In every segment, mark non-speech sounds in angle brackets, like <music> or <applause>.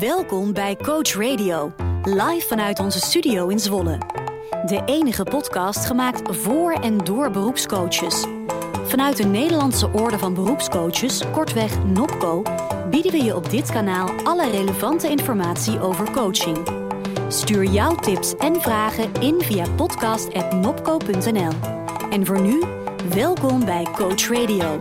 Welkom bij Coach Radio, live vanuit onze studio in Zwolle. De enige podcast gemaakt voor en door beroepscoaches. Vanuit de Nederlandse Orde van Beroepscoaches, kortweg NOPCO, bieden we je op dit kanaal alle relevante informatie over coaching. Stuur jouw tips en vragen in via podcast.nopco.nl. En voor nu, welkom bij Coach Radio.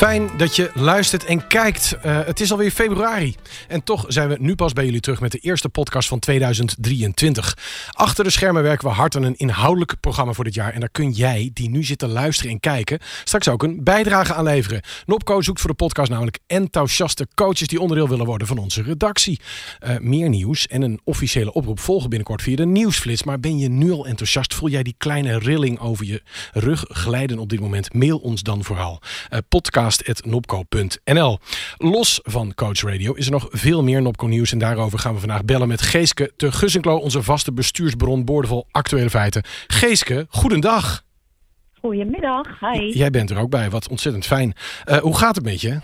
Fijn dat je luistert en kijkt. Uh, het is alweer februari. En toch zijn we nu pas bij jullie terug met de eerste podcast van 2023. Achter de schermen werken we hard aan een inhoudelijk programma voor dit jaar. En daar kun jij, die nu zit te luisteren en kijken, straks ook een bijdrage aan leveren. Nopco zoekt voor de podcast namelijk enthousiaste coaches die onderdeel willen worden van onze redactie. Uh, meer nieuws en een officiële oproep volgen binnenkort via de nieuwsflits. Maar ben je nu al enthousiast? Voel jij die kleine rilling over je rug glijden op dit moment? Mail ons dan vooral. Uh, podcast podcast.nopco.nl. Los van Coach Radio is er nog veel meer Nopco nieuws. En daarover gaan we vandaag bellen met Geeske te Gussenklo, onze vaste bestuursbron, boordevol actuele feiten. Geeske, goedendag. Goedemiddag, hi. Jij bent er ook bij, wat ontzettend fijn. Uh, hoe gaat het met je?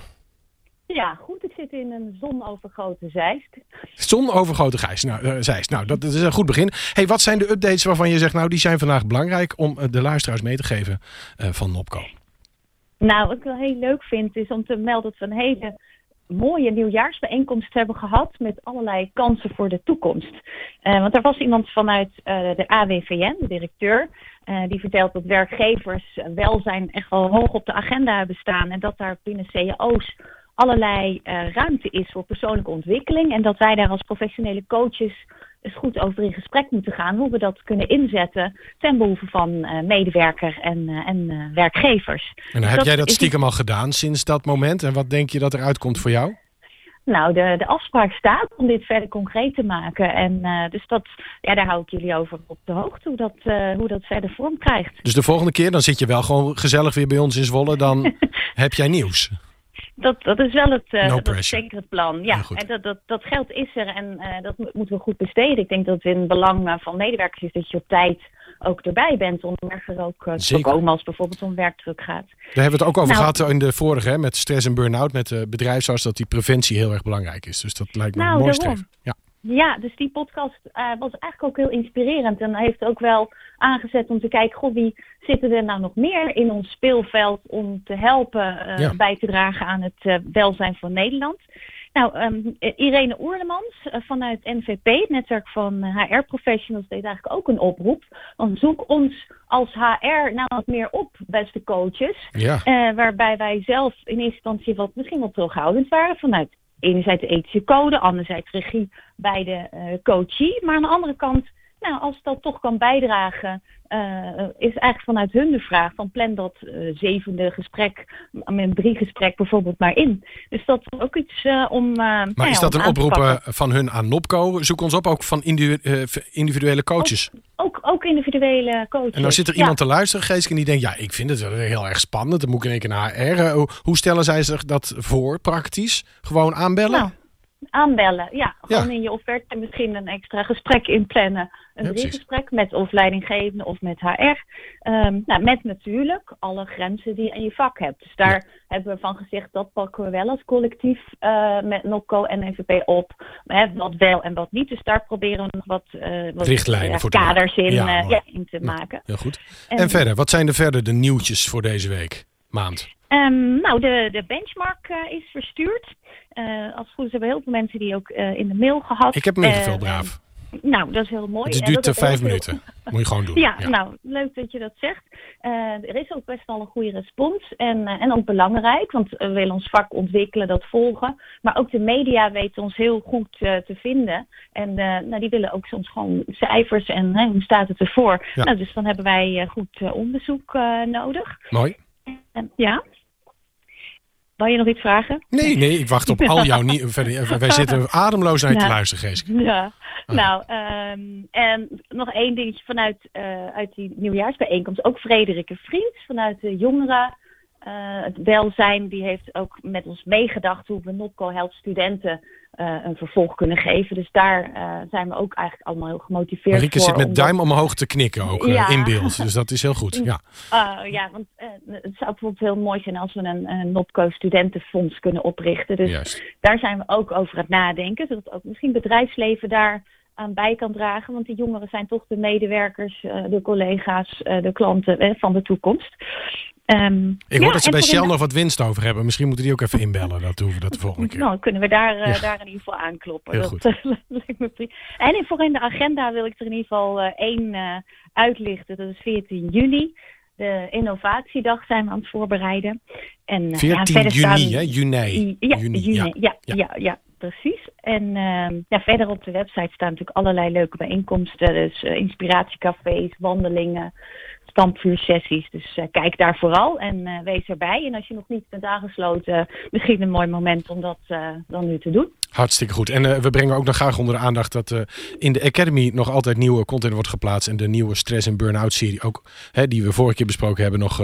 Ja, goed. Ik zit in een zonovergoten Zeist. Zonovergoten. Nou, uh, Zeist. Nou, dat, dat, is een goed begin. Hey, wat zijn de updates waarvan je zegt, nou, die zijn vandaag belangrijk om uh, de luisteraars mee te geven van Nopco? Nou, wat ik wel heel leuk vind is om te melden dat we een hele mooie nieuwjaarsbijeenkomst hebben gehad met allerlei kansen voor de toekomst. Uh, want er was iemand vanuit uh, de AWVN, de directeur, uh, die vertelt dat werkgevers welzijn echt wel hoog op de agenda hebben staan en dat daar binnen cao's allerlei ruimte is voor persoonlijke ontwikkeling en dat wij daar als professionele coaches eens goed over in gesprek moeten gaan hoe we dat kunnen inzetten ten behoeve van uh, medewerker en, uh, en uh, werkgevers. En heb jij dat stiekem al gedaan sinds dat moment? En wat denk je dat er uitkomt voor jou? Nou, de, de afspraak staat om dit verder concreet te maken. En dus dat, ja, daar hou ik jullie over op de hoogte hoe dat, hoe dat verder vorm krijgt. Dus de volgende keer, dan zit je wel gewoon gezellig weer bij ons in Zwolle, dan <laughs> heb jij nieuws. Dat, dat is wel het, uh, no dat is zeker het plan. Ja, en dat, dat, dat geld is er en uh, dat moeten we goed besteden. Ik denk dat het in belang van medewerkers is dat je op tijd ook erbij bent om er ook uh, te voorkomen als bijvoorbeeld om werkdruk gaat. Daar hebben we het ook over nou, gehad in de vorige, hè, met stress en burn-out, met de bedrijfsarts, dat die preventie heel erg belangrijk is. Dus dat lijkt me nou, een mooi streven. Ja. Ja, dus die podcast uh, was eigenlijk ook heel inspirerend. En heeft ook wel aangezet om te kijken, goh, wie zitten er nou nog meer in ons speelveld om te helpen uh, ja. bij te dragen aan het uh, welzijn van Nederland. Nou, um, Irene Oerlemans vanuit NVP, het netwerk van HR-professionals, deed eigenlijk ook een oproep. Want zoek ons als HR nou wat meer op, beste coaches. Ja. waarbij wij zelf in eerste instantie wat misschien wat terughoudend waren vanuit enerzijds de ethische code, anderzijds regie bij de uh, coachie. Maar aan de andere kant, nou, als dat toch kan bijdragen, uh, is eigenlijk vanuit hun de vraag van plan dat uh, zevende gesprek, een gesprek bijvoorbeeld maar in. Dus dat is ook iets om. maar nou, is dat een oproep van hun aan Nopco? Zoek ons op ook van individuele coaches. Ook, ook, ook, individuele coaches. En dan zit er iemand te luisteren, Geeske, en die denkt: ja, ik vind het heel erg spannend. Dan moet ik in één keer naar HR. Hoe, hoe stellen zij zich dat voor praktisch? Gewoon aanbellen? Nou. Aanbellen, ja. Gewoon ja. in je offerte misschien een extra gesprek inplannen. Een ja, driegesprek met of leidinggevende of met HR. Um, nou, met natuurlijk alle grenzen die je in je vak hebt. Dus daar ja. hebben we van gezegd, dat pakken we wel als collectief uh, met NOCO en NVP op. Hè, wat wel en wat niet. Dus daar proberen we nog wat, uh, wat richtlijnen voor kaders in, uh, in, te maken. Heel goed. En, en verder, wat zijn er verder de nieuwtjes voor deze week, maand? Um, nou, de, de benchmark is verstuurd. Uh, als het goed is hebben heel veel mensen die ook uh, in de mail gehad. Ik heb hem ingevuld, braaf. Nou, dat is heel mooi. Het duurt vijf minuten. Moet je gewoon doen. <laughs> Ja, ja, nou, leuk dat je dat zegt. Uh, er is ook best wel een goede respons. En, en ook belangrijk, want we willen ons vak ontwikkelen, dat volgen. Maar ook de media weten ons heel goed te vinden. En nou, die willen ook soms gewoon cijfers en hoe staat het ervoor. Ja. Nou, dus dan hebben wij goed onderzoek nodig. Mooi. ja. Wil je nog iets vragen? Nee, nee, ik wacht op al jouw nieuws. <laughs> Wij zitten ademloos naar je te luisteren, Geeske. Ja, ah. nou, um, en nog één dingetje vanuit uh, uit die nieuwjaarsbijeenkomst. Ook Frederike Vriend vanuit de jongeren. Uh, het welzijn, die heeft ook met ons meegedacht hoe we Nopco helpt studenten een vervolg kunnen geven. Dus daar zijn we ook eigenlijk allemaal heel gemotiveerd Marieke voor. zit met duim omhoog te knikken ook in beeld. Dus dat is heel goed. <laughs> Ja, ja want het zou bijvoorbeeld heel mooi zijn als we een, een NOPCO studentenfonds kunnen oprichten. Dus Juist. daar zijn we ook over het nadenken. Zodat ook misschien bedrijfsleven daar aan bij kan dragen. Want die jongeren zijn toch de medewerkers, de collega's, de klanten van de toekomst. Um, ik hoor dat ze bij Shell nog wat winst over hebben. Misschien moeten die ook even inbellen. Dat doen we dat de volgende keer. Nou, kunnen we daar, uh, daar in ieder geval aankloppen. Heel dat, goed. <laughs> me en voor in de agenda wil ik er in ieder geval uh, één uh, uitlichten. Dat is 14 juni. De innovatiedag zijn we aan het voorbereiden. En, 14 ja, juni, staan... hè? Juni. Ja, juni. Ja, ja, ja. ja, ja precies. En ehm, ja, verder op de website staan natuurlijk allerlei leuke bijeenkomsten. Dus inspiratiecafés, wandelingen stampvuursessies. Dus uh, kijk daar vooral en uh, wees erbij. En als je nog niet bent aangesloten, misschien een mooi moment om dat uh, dan nu te doen. Hartstikke goed. En we brengen ook nog graag onder de aandacht dat in de Academy nog altijd nieuwe content wordt geplaatst. En de nieuwe stress- en burn-out serie, ook, hè, die we vorige keer besproken hebben, nog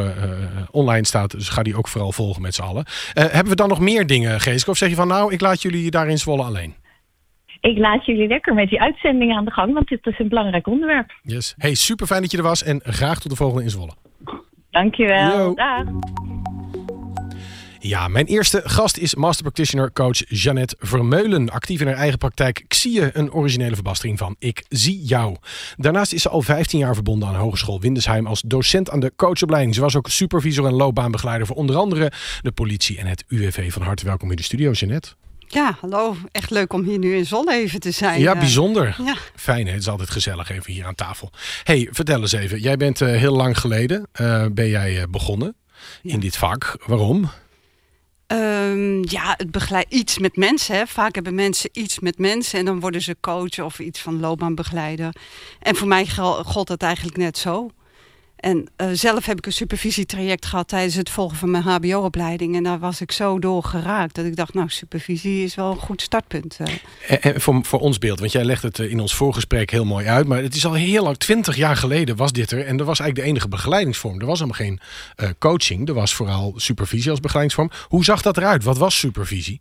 online staat. Dus ga die ook vooral volgen met z'n allen. hebben we dan nog meer dingen, Geeske? Of zeg je van nou, ik laat jullie daarin zwollen alleen? Ik laat jullie lekker met die uitzending aan de gang, want dit is een belangrijk onderwerp. Yes. Hey, super fijn dat je er was en graag tot de volgende in Zwolle. Dankjewel. Yo. Dag. Ja, mijn eerste gast is Master Practitioner coach Jeannette Vermeulen. Actief in haar eigen praktijk je een originele verbastering van Ik zie jou. Daarnaast is ze al 15 jaar verbonden aan Hogeschool Windesheim als docent aan de coachopleiding. Ze was ook supervisor en loopbaanbegeleider voor onder andere de politie en het UWV. Van harte welkom in de studio, Jeannette. Ja, hallo. Echt leuk om hier nu in Zon even te zijn. Ja, bijzonder. Ja. Fijn, hè? het is altijd gezellig even hier aan tafel. hey, vertel eens even. Jij bent uh, heel lang geleden uh, ben jij begonnen in dit vak. Waarom? Um, ja, het begeleidt iets met mensen. Hè. Vaak hebben mensen iets met mensen en dan worden ze coach of iets van loopbaanbegeleider. En voor mij gold dat eigenlijk net zo. En uh, zelf heb ik een supervisietraject gehad tijdens het volgen van mijn hbo-opleiding. En daar was ik zo door geraakt dat ik dacht, nou, supervisie is wel een goed startpunt. Eh. En, en voor, voor ons beeld, want jij legt het eh, in ons voorgesprek heel mooi uit. Maar het is al heel lang, twintig jaar geleden was dit er. En er was eigenlijk de enige begeleidingsvorm. Er was helemaal geen coaching. Er was vooral supervisie als begeleidingsvorm. Hoe zag dat eruit? Wat was supervisie?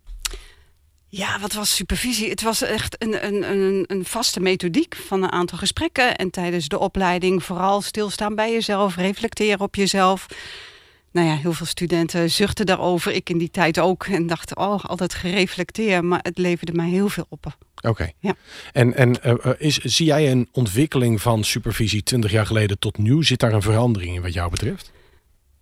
Ja, wat was supervisie? Het was echt een, een, een, een, vaste methodiek van een aantal gesprekken. En tijdens de opleiding vooral stilstaan bij jezelf, reflecteren op jezelf. Nou ja, heel veel studenten zuchten daarover. Ik in die tijd ook. En dachten, oh, altijd gereflecteerd. Maar het leverde mij heel veel op. Oké. Ja. En, en uh, is, zie jij een ontwikkeling van supervisie 20 jaar geleden tot nu? Zit daar een verandering in wat jou betreft?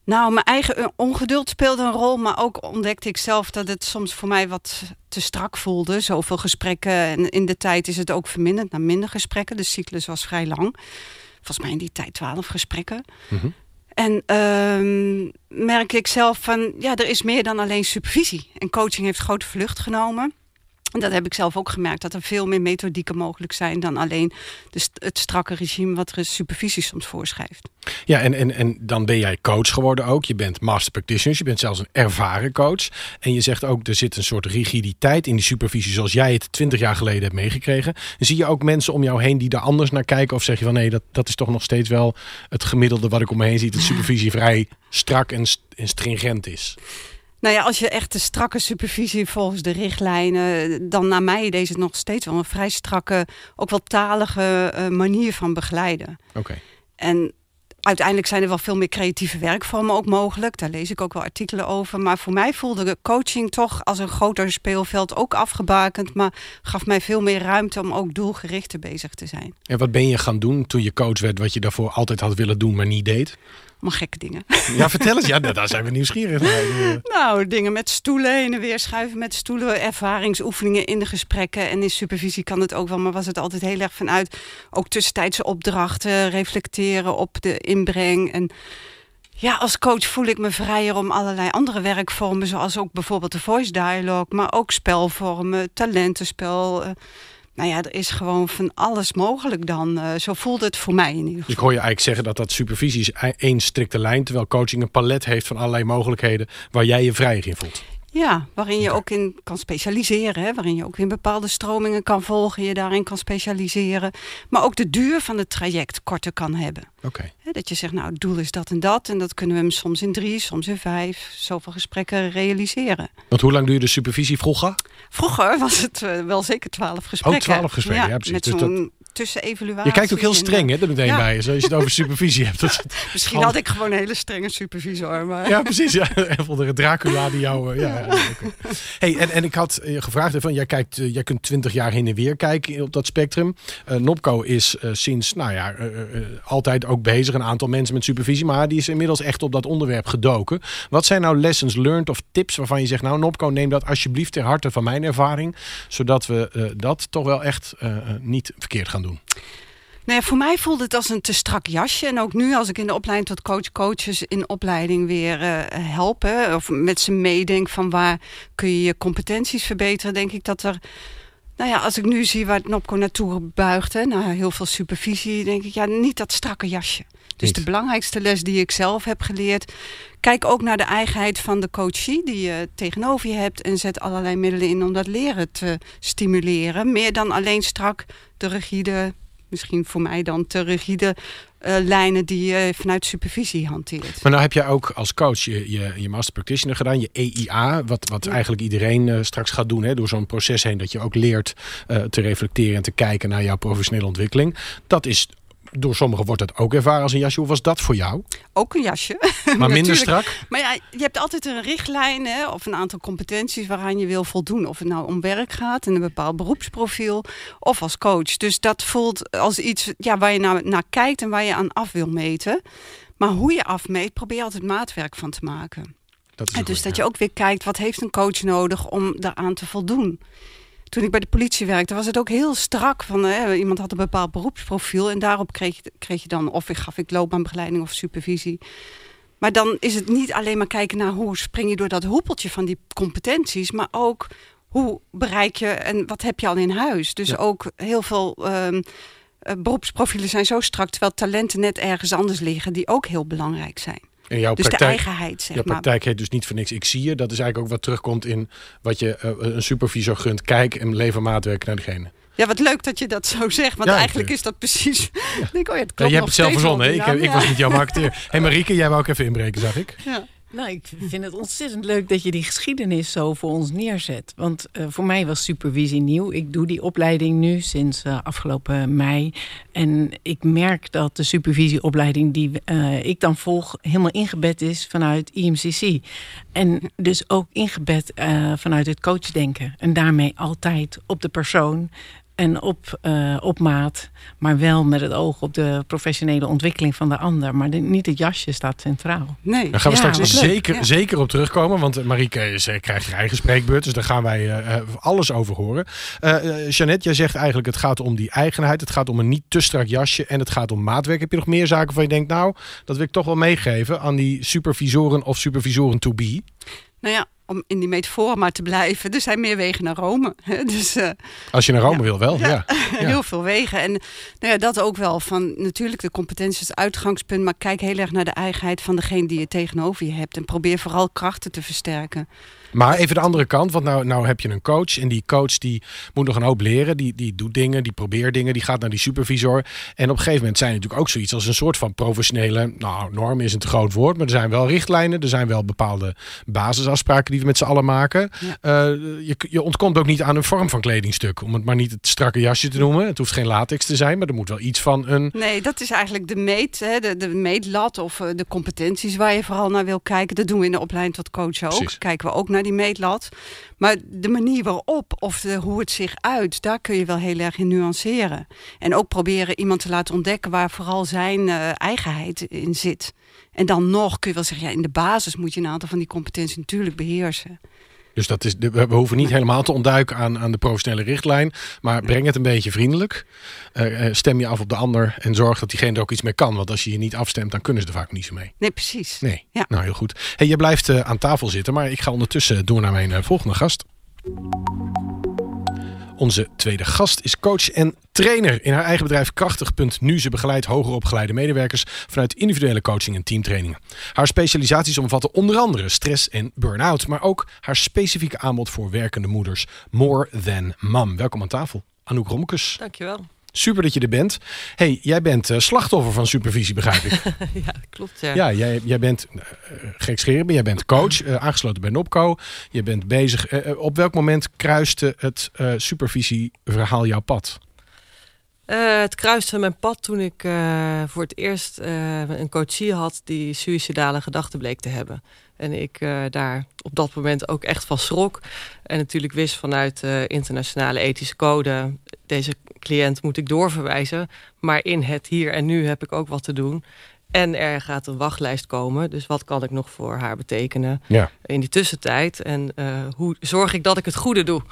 Nou, mijn eigen ongeduld speelde een rol, maar ook ontdekte ik zelf dat het soms voor mij wat te strak voelde. Zoveel gesprekken en in de tijd is het ook verminderd naar minder gesprekken. De cyclus was vrij lang. Volgens mij in die tijd twaalf gesprekken. Mhm. En uh, merk ik zelf van, ja, er is meer dan alleen supervisie. En coaching heeft grote vlucht genomen. En dat heb ik zelf ook gemerkt, dat er veel meer methodieken mogelijk zijn dan alleen de, het strakke regime wat er supervisie soms voorschrijft. Ja, en, en, en dan ben jij coach geworden ook. Je bent master practitioner, je bent zelfs een ervaren coach. En je zegt ook, er zit een soort rigiditeit in die supervisie zoals jij het twintig jaar geleden hebt meegekregen. zie je ook mensen om jou heen die daar anders naar kijken? Of zeg je van nee, dat, dat is toch nog steeds wel het gemiddelde wat ik om me heen zie, dat <laughs> supervisie vrij strak en, en stringent is? Nou ja, als je echt de strakke supervisie volgens de richtlijnen, dan naar mij deze nog steeds wel een vrij strakke, ook wel talige uh, manier van begeleiden. Oké. En uiteindelijk zijn er wel veel meer creatieve werkvormen ook mogelijk. Daar lees ik ook wel artikelen over. Maar voor mij voelde de coaching toch als een groter speelveld ook afgebakend. Maar gaf mij veel meer ruimte om ook doelgerichter bezig te zijn. En wat ben je gaan doen toen je coach werd, wat je daarvoor altijd had willen doen, maar niet deed? Maar gekke dingen. Ja, vertel eens. Ja, daar zijn we nieuwsgierig naar. <laughs> Nou, dingen met stoelen, heen en weer schuiven met stoelen. Ervaringsoefeningen in de gesprekken. En in supervisie kan het ook wel. Maar was het altijd heel erg vanuit ook tussentijdse opdrachten. Reflecteren op de inbreng. En ja, als coach voel ik me vrijer om allerlei andere werkvormen. Zoals ook bijvoorbeeld de voice dialogue. Maar ook spelvormen, talentenspel... Nou ja, er is gewoon van alles mogelijk dan. Uh, zo voelt het voor mij in ieder geval. Ik hoor je eigenlijk zeggen dat dat supervisie is één strikte lijn... terwijl coaching een palet heeft van allerlei mogelijkheden... waar jij je vrij in voelt. Ja, waarin je ook in kan specialiseren. Hè? Waarin je ook in bepaalde stromingen kan volgen. Je daarin kan specialiseren. Maar ook de duur van het traject korter kan hebben. Oké. Dat je zegt, nou het doel is dat en dat. En dat kunnen we hem soms in drie, soms in vijf. Zoveel gesprekken realiseren. Want hoe lang duurde de supervisie vroeger? Vroeger was het uh, wel zeker twaalf gesprekken. Oh, twaalf gesprekken, ja, precies. Met Dus zo'n tussenevaluatie. Je kijkt ook heel streng, en, hè, er meteen ja. bij. Als je het over <laughs> supervisie hebt. Dat, Misschien had ik gewoon een hele strenge supervisor. Maar... Ja, precies. Ja. <laughs> Een Dracula die jou... uh, ja, ja. Okay. hey, en, en ik had je gevraagd, van, jij, kijkt, jij kunt twintig jaar heen en weer kijken op dat spectrum. Uh, Nopco is sinds, nou ja, altijd ook bezig. Een aantal mensen met supervisie. Maar die is inmiddels echt op dat onderwerp gedoken. Wat zijn nou lessons learned of tips waarvan je zegt... nou Nopco, neem dat alsjeblieft ter harte van mijn ervaring. Zodat we dat toch wel echt niet verkeerd gaan doen. Nee, voor mij voelde het als een te strak jasje. En ook nu als ik in de opleiding tot coach coaches in opleiding weer uh, help. Hè, of met ze meedenk van waar kun je je competenties verbeteren. Denk ik dat er... Nou ja, als ik nu zie waar het Nopco naartoe buigt. Hè, nou, heel veel supervisie. Denk ik, ja, niet dat strakke jasje. Dus Niet. de belangrijkste les die ik zelf heb geleerd. Kijk ook naar de eigenheid van de coachie die je tegenover je hebt. En zet allerlei middelen in om dat leren te stimuleren. Meer dan alleen strak de rigide misschien voor mij dan te rigide uh, lijnen die je vanuit supervisie hanteert. Maar nou heb jij ook als coach je, je, je master practitioner gedaan, je EIA, wat, wat ja. eigenlijk iedereen uh, straks gaat doen, hè, door zo'n proces heen, dat je ook leert uh, te reflecteren en te kijken naar jouw professionele ontwikkeling. Dat is door sommigen wordt het ook ervaren als een jasje. Hoe was dat voor jou? Ook een jasje. <laughs> Maar minder strak? Maar ja, je hebt altijd een richtlijn hè, of een aantal competenties waaraan je wil voldoen. Of het nou om werk gaat en een bepaald beroepsprofiel of als coach. Dus dat voelt als iets ja, waar je naar, naar kijkt en waar je aan af wil meten. Maar hoe je afmeet, probeer je altijd maatwerk van te maken. Dat is en dus goed, dat ja. je ook weer kijkt, wat heeft een coach nodig om daaraan te voldoen? Toen ik bij de politie werkte, was het ook heel strak. Van, hè, iemand had een bepaald beroepsprofiel en daarop kreeg je, kreeg je dan of ik gaf ik loopbaanbegeleiding of supervisie. Maar dan is het niet alleen maar kijken naar hoe spring je door dat hoepeltje van die competenties, maar ook hoe bereik je en wat heb je al in huis. Dus Ja. ook heel veel um, beroepsprofielen zijn zo strak, terwijl talenten net ergens anders liggen die ook heel belangrijk zijn. En jouw Dus de eigenheid, zeg jouw maar. praktijk heet dus niet voor niks ik zie je. Dat is eigenlijk ook wat terugkomt in wat je uh, een supervisor gunt. Kijk en lever maatwerk naar degene. Ja, wat leuk dat je dat zo zegt. Want Ja, eigenlijk ik- is dat precies... Ja. denk, oh ja, het Ja, je hebt het zelf verzonnen. hè? Ik, heb- ik was niet jouw marketeer. Hé hey Marieke, jij wou ook even inbreken, zag ik. Ja. Nou, ik vind het ontzettend leuk dat je die geschiedenis zo voor ons neerzet. Want eh, voor mij was supervisie nieuw. Ik doe die opleiding nu sinds eh, afgelopen mei. En ik merk dat de supervisieopleiding die eh, ik dan volg... helemaal ingebed is vanuit IMCC. En dus ook ingebed vanuit het coachdenken. En daarmee altijd op de persoon en op, eh, op maat. Maar wel met het oog op de professionele ontwikkeling van de ander. Maar de- niet het jasje staat centraal. Nee. Daar gaan we Ja, straks zeker, Ja. zeker op terugkomen. Want eh, Marieke is, eh, krijgt haar eigen spreekbeurt. Dus daar gaan wij alles over horen. Jeannette, jij zegt eigenlijk het gaat om die eigenheid. Het gaat om een niet te strak jasje. En het gaat om maatwerk. Heb je nog meer zaken waarvan je denkt... nou, dat wil ik toch wel meegeven aan die supervisoren of supervisoren to be? Nou ja, om in die metafoor maar te blijven. Er zijn meer wegen naar Rome. Dus eh, Als je naar Rome Ja. wil wel, ja. <laughs> Ja. heel veel wegen. En nou ja, dat ook wel van natuurlijk de competentie is het uitgangspunt. Maar kijk heel erg naar de eigenheid van degene die je tegenover je hebt. En probeer vooral krachten te versterken. Maar even de andere kant, want nou, nou heb je een coach. En die coach die moet nog een hoop leren. Die, die doet dingen, die probeert dingen, die gaat naar die supervisor. En op een gegeven moment zijn er natuurlijk ook zoiets als een soort van professionele... Nou, norm is een te groot woord, maar er zijn wel richtlijnen. Er zijn wel bepaalde basisafspraken die we met z'n allen maken. Ja. Eh, je, je ontkomt ook niet aan een vorm van kledingstuk. Om het maar niet het strakke jasje te noemen. Het hoeft geen latex te zijn, maar er moet wel iets van een... Nee, dat is eigenlijk de meet, hè, de, de meetlat of eh, de competenties waar je vooral naar wil kijken. Dat doen we in de opleiding tot coach ook. Precies. Kijken we ook naar die meetlat. Maar de manier waarop of hoe het zich uit, daar kun je wel heel erg in nuanceren. En ook proberen iemand te laten ontdekken waar vooral zijn eh, eigenheid in zit. En dan nog kun je wel zeggen, ja, in de basis moet je een aantal van die competenties natuurlijk beheersen. Dus dat is, we hoeven niet helemaal te ontduiken aan, aan de professionele richtlijn. Maar breng het een beetje vriendelijk. Eh, eh, stem je af op de ander en zorg dat diegene er ook iets mee kan. Want als je je niet afstemt, dan kunnen ze er vaak niet zo mee. Nee, precies. Nee, Ja. nou heel goed. Hey, je blijft eh, aan tafel zitten, maar ik ga ondertussen door naar mijn volgende gast. Onze tweede gast is coach en trainer in haar eigen bedrijf Krachtig.nu. Ze begeleidt hoger opgeleide medewerkers vanuit individuele coaching en teamtrainingen. Haar specialisaties omvatten onder andere stress en burn-out, maar ook haar specifieke aanbod voor werkende moeders. More Than Mom. Welkom aan tafel, Anouk Romkes. Dankjewel. Super dat je er bent. hey, jij bent uh, slachtoffer van supervisie, begrijp ik. <laughs> ja, klopt. Ja, ja jij, jij bent uh, gek jij bent coach, uh, <clears throat> aangesloten bij Nopco. Je bent bezig. op welk moment kruiste het supervisieverhaal jouw pad? Het kruiste mijn pad toen ik voor het eerst een coachie had die suïcidale gedachten bleek te hebben. En ik daar op dat moment ook echt van schrok. En natuurlijk wist vanuit de internationale ethische code... deze cliënt moet ik doorverwijzen. Maar in het hier en nu heb ik ook wat te doen. En er gaat een wachtlijst komen. Dus wat kan ik nog voor haar betekenen ja. in die tussentijd? En hoe zorg ik dat ik het goede doe?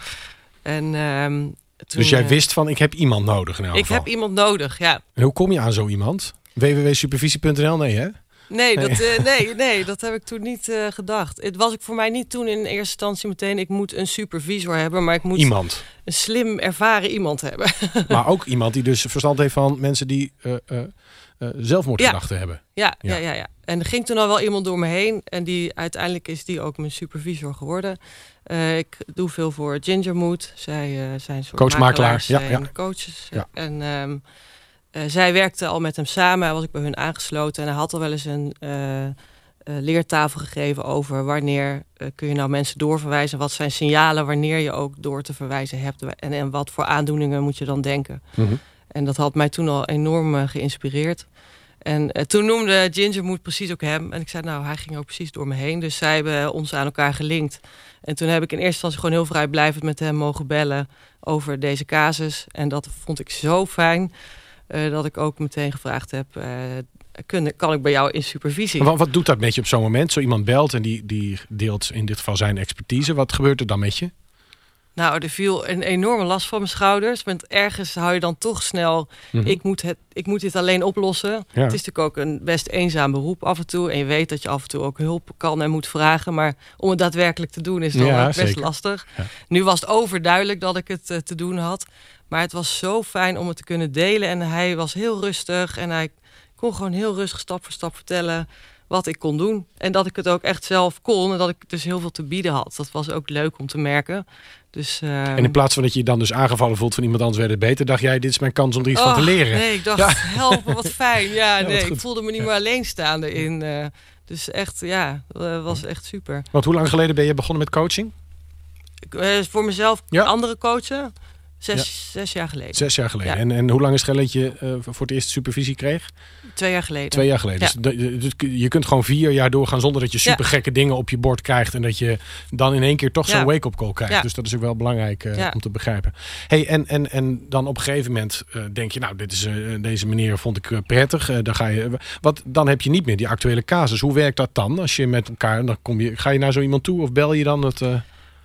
En, uh, toen, dus jij uh, wist van, ik heb iemand nodig in Ik geval. heb iemand nodig, ja. En hoe kom je aan zo iemand? www.supervisie.nl? Nee, hè? Nee, dat, uh, nee, <laughs> nee, dat heb ik toen niet uh, gedacht. Het was ik voor mij niet toen in eerste instantie meteen... ik moet een supervisor hebben, maar ik moet... Iemand. Een slim, ervaren iemand hebben. <laughs> Maar ook iemand die dus verstand heeft van mensen die uh, zelfmoordgedachten ja. hebben. Ja, ja, ja, ja. En er ging toen al wel iemand door me heen. En die, uiteindelijk is die ook mijn supervisor geworden. Ik doe veel voor Gingermood. Zij zijn soort Coachmakelaar. Ja, ja. coaches. Ja. En... Um, uh, zij werkte al met hem samen, was ik bij hun aangesloten. En hij had al wel eens een leertafel gegeven over wanneer kun je nou mensen doorverwijzen. Wat zijn signalen wanneer je ook door te verwijzen hebt. En, en wat voor aandoeningen moet je dan denken. Mm -hmm. En dat had mij toen al enorm geïnspireerd. En toen noemde Ginger Mood precies ook hem. En ik zei, nou, hij ging ook precies door me heen. Dus zij hebben ons aan elkaar gelinkt. En toen heb ik in eerste instantie gewoon heel vrijblijvend met hem mogen bellen over deze casus. En dat vond ik zo fijn. Uh, dat ik ook meteen gevraagd heb... Kun, kan ik bij jou in supervisie? Wat, wat doet dat met je op zo'n moment? Zo iemand belt en die, die deelt in dit geval zijn expertise. Wat gebeurt er dan met je? Nou, er viel een enorme last van mijn schouders. Want ergens hou je dan toch snel... Mm -hmm. ik, moet het, ik moet dit alleen oplossen. Ja. Het is natuurlijk ook een best eenzaam beroep af en toe. En je weet dat je af en toe ook hulp kan en moet vragen. Maar om het daadwerkelijk te doen is dan ja, best zeker. lastig. Ja. Nu was het overduidelijk dat ik het uh, te doen had. Maar het was zo fijn om het te kunnen delen. En hij was heel rustig. En hij kon gewoon heel rustig stap voor stap vertellen wat ik kon doen. En dat ik het ook echt zelf kon. En dat ik dus heel veel te bieden had. Dat was ook leuk om te merken. Dus, uh... En in plaats van dat je je dan dus aangevallen voelt van iemand anders werd het beter, dacht jij, dit is mijn kans om er iets oh, van te leren. Nee, ik dacht, ja. helpen, wat <laughs> fijn. Ja, ja nee, ik voelde me niet meer alleenstaande in. Uh, dus echt, ja, was echt super. Want hoe lang geleden ben je begonnen met coaching? Ik, voor mezelf ja. andere coachen? Zes, ja. zes jaar geleden. Zes jaar geleden. Ja. En, en hoe lang is het geleden dat je uh, voor het eerst supervisie kreeg? Twee jaar geleden. Twee jaar geleden. Ja. Dus, dus, je kunt gewoon vier jaar doorgaan zonder dat je super gekke dingen op je bord krijgt. En dat je dan in één keer toch zo'n wake-up call krijgt. Dus dat is ook wel belangrijk uh, om te begrijpen. Hey, en, en, en dan op een gegeven moment uh, denk je, nou, dit is, deze meneer vond ik prettig. dan, ga je, wat, dan heb je niet meer die actuele casus. Hoe werkt dat dan? Als je met elkaar, dan kom je, ga je naar zo iemand toe of bel je dan het...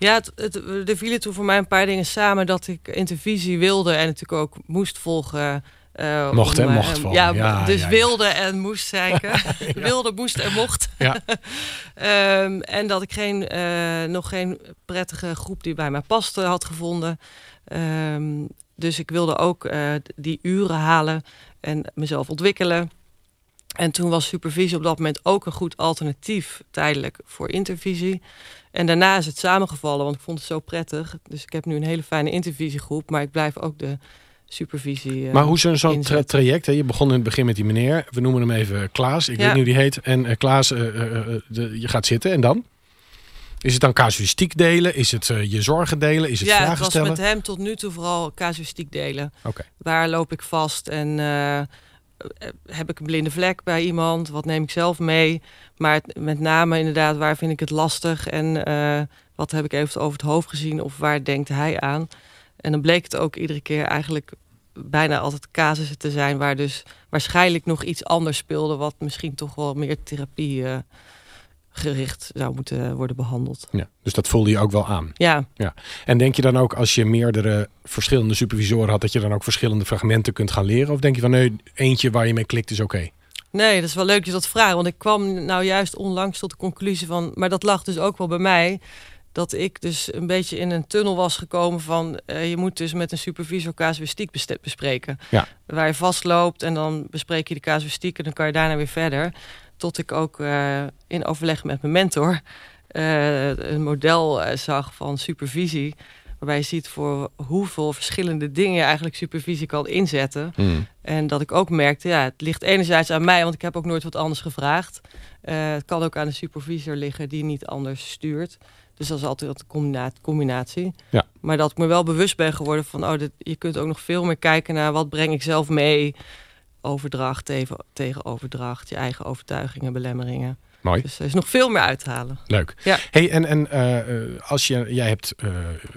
Ja, het, het, er vielen toen voor mij een paar dingen samen dat ik intervisie wilde en natuurlijk ook moest volgen. Uh, mocht en mocht volgen. Ja, ja dus ja, wilde en moest zeiken. <laughs> <laughs> wilde, moest en mocht. Ja. um, <laughs> en dat ik geen, uh, nog geen prettige groep die bij mij paste had gevonden. Um, dus ik wilde ook uh, die uren halen en mezelf ontwikkelen. En toen was supervisie op dat moment ook een goed alternatief tijdelijk voor intervisie. En daarna is het samengevallen, want ik vond het zo prettig. Dus ik heb nu een hele fijne intervisiegroep, maar ik blijf ook de supervisie. Uh, maar hoe zo'n zo tra traject? Hè? Je begon in het begin met die meneer, we noemen hem even Klaas. Ik ja. weet niet hoe die heet. En uh, Klaas, uh, de, je gaat zitten en dan? Is het dan casuïstiek delen? Is het je zorgen delen? Is het ja, vragen stellen? Ja, het was met hem tot nu toe vooral casuïstiek delen. Okay. Waar loop ik vast en heb ik een blinde vlek bij iemand? Wat neem ik zelf mee? Maar met name inderdaad, waar vind ik het lastig? En uh, wat heb ik even over het hoofd gezien? Of waar denkt hij aan? En dan bleek het ook iedere keer eigenlijk bijna altijd casussen te zijn... waar dus waarschijnlijk nog iets anders speelde... wat misschien toch wel meer therapie... gericht zou moeten worden behandeld. Ja, dus dat voelde je ook wel aan. Ja. ja. En denk je dan ook als je meerdere verschillende supervisoren had... dat je dan ook verschillende fragmenten kunt gaan leren? Of denk je van nee, eentje waar je mee klikt is oké? Okay? Nee, dat is wel leuk dat je dat vraagt. Want ik kwam nou juist onlangs tot de conclusie van... maar dat lag dus ook wel bij mij. dat ik dus een beetje in een tunnel was gekomen van... Uh, je moet dus met een supervisor casuïstiek bespreken. Ja. Waar je vastloopt en dan bespreek je de casuïstiek... en dan kan je daarna weer verder. Tot ik ook uh, in overleg met mijn mentor... Uh, een model zag van supervisie... waarbij je ziet voor hoeveel verschillende dingen... je eigenlijk supervisie kan inzetten. Hmm. En dat ik ook merkte, ja, het ligt enerzijds aan mij... want ik heb ook nooit wat anders gevraagd. het kan ook aan de supervisor liggen die niet anders stuurt... Dus dat is altijd een combinatie. Ja. Maar dat ik me wel bewust ben geworden van... oh, dit, je kunt ook nog veel meer kijken naar... wat breng ik zelf mee... overdracht tegen, overdracht... je eigen overtuigingen, belemmeringen. Mooi. Dus er is nog veel meer uit te halen. Leuk. Ja. Hey, en en uh, als je, jij hebt uh,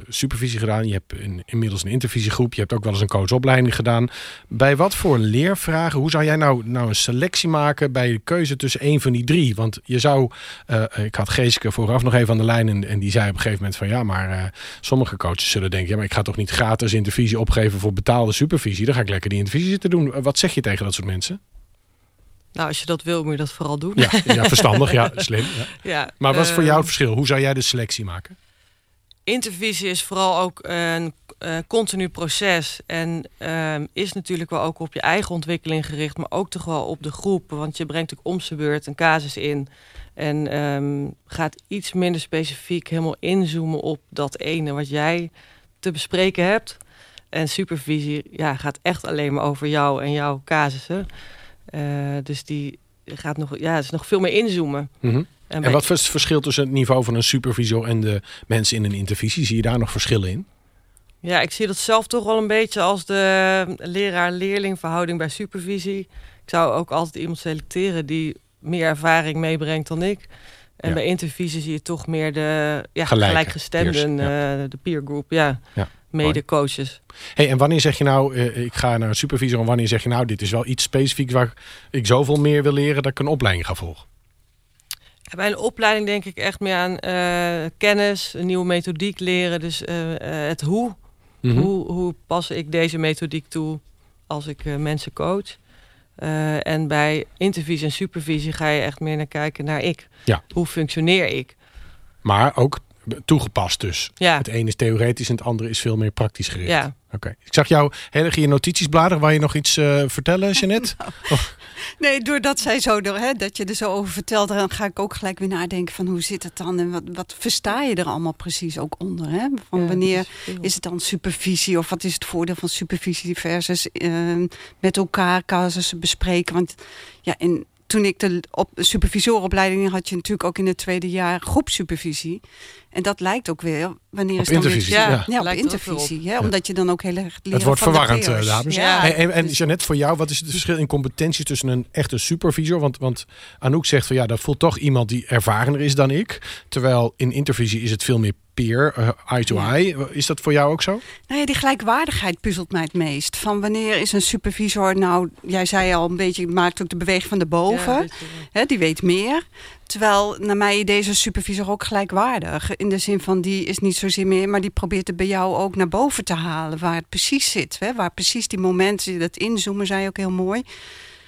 supervisie gedaan, je hebt in, inmiddels een intervisiegroep, je hebt ook wel eens een coachopleiding gedaan. Bij wat voor leervragen, hoe zou jij nou, nou een selectie maken bij de keuze tussen één van die drie? Want je zou, uh, ik had Geeske vooraf nog even aan de lijn en, en die zei op een gegeven moment van ja, maar sommige coaches zullen denken, ja, maar ik ga toch niet gratis intervisie opgeven voor betaalde supervisie. Dan ga ik lekker die intervisie zitten doen. Wat zeg je tegen dat soort mensen? Nou, als je dat wil, moet je dat vooral doen. Ja, ja verstandig, ja, slim. Ja. <laughs> ja maar wat is voor jou het ehm, verschil? Hoe zou jij de selectie maken? Intervisie is vooral ook een uh, continu proces. En ehm, is natuurlijk wel ook op je eigen ontwikkeling gericht, maar ook toch wel op de groep. Want je brengt ook om zijn beurt een casus in. En ehm, gaat iets minder specifiek helemaal inzoomen op dat ene wat jij te bespreken hebt. En supervisie ja, gaat echt alleen maar over jou en jouw casussen. Uh, dus die gaat nog, ja, is nog veel meer inzoomen. Mhm. En, wat is het verschil tussen het niveau van een supervisor en de mensen in een intervisie? Zie je daar nog verschillen in? Ja, ik zie dat zelf toch wel een beetje als de leraar-leerling verhouding bij supervisie. Ik zou ook altijd iemand selecteren die meer ervaring meebrengt dan ik. En bij intervisie zie je toch meer de ja, gelijkgestemden, ja. uh, de peer group. Ja. ja mede-coaches. Hey, en wanneer zeg je nou, uh, ik ga naar een supervisor... en wanneer zeg je nou, dit is wel iets specifieks... waar ik zoveel meer wil leren dat ik een opleiding ga volgen? Bij een opleiding denk ik echt meer aan uh, kennis, een nieuwe methodiek leren. Dus uh, het hoe. Mhm. hoe. Hoe pas ik deze methodiek toe als ik mensen coach? en bij intervisie en supervisie ga je echt meer naar kijken naar ik. Ja. Hoe functioneer ik? Maar ook toegepast dus. Ja. Het ene is theoretisch en het andere is veel meer praktisch gericht. Ja. Oké. Ik zag jou heel erg in je notities bladeren. Waar je nog iets uh, vertellen, <laughs> Jeannette? Nou, nee, doordat zij zo, hè, dat je er zo over vertelt, dan ga ik ook gelijk weer nadenken van hoe zit het dan en wat, wat versta je er allemaal precies ook onder? Hè? Van wanneer is, het dan supervisie of wat is het voordeel van supervisie versus uh, met elkaar casussen bespreken? Want ja, in toen ik de op supervisorenopleiding had je natuurlijk ook in het tweede jaar groepsupervisie. En dat lijkt ook weer wanneer is dan intervisie, weer, ja, ja, op intervisie, hè, omdat je dan ook heel erg Het wordt verwarrend, uh, dames. Ja. En, en, Jeannette, voor jou, wat is het verschil in competenties tussen een echte supervisor? Want, want Anouk zegt van ja, dat voelt toch iemand die ervarener is dan ik. Terwijl in intervisie is het veel meer peer, uh, eye to eye. Is dat voor jou ook zo? Nou ja, die gelijkwaardigheid puzzelt mij het meest. Van wanneer is een supervisor nou, jij zei al een beetje, maakt ook de beweging van de boven. Ja, die weet meer. Terwijl naar mij deze supervisor ook gelijkwaardig. In de zin van die is niet zozeer meer, maar die probeert het bij jou ook naar boven te halen. Waar het precies zit. Hè? Waar precies die momenten, dat inzoomen, zei ook heel mooi.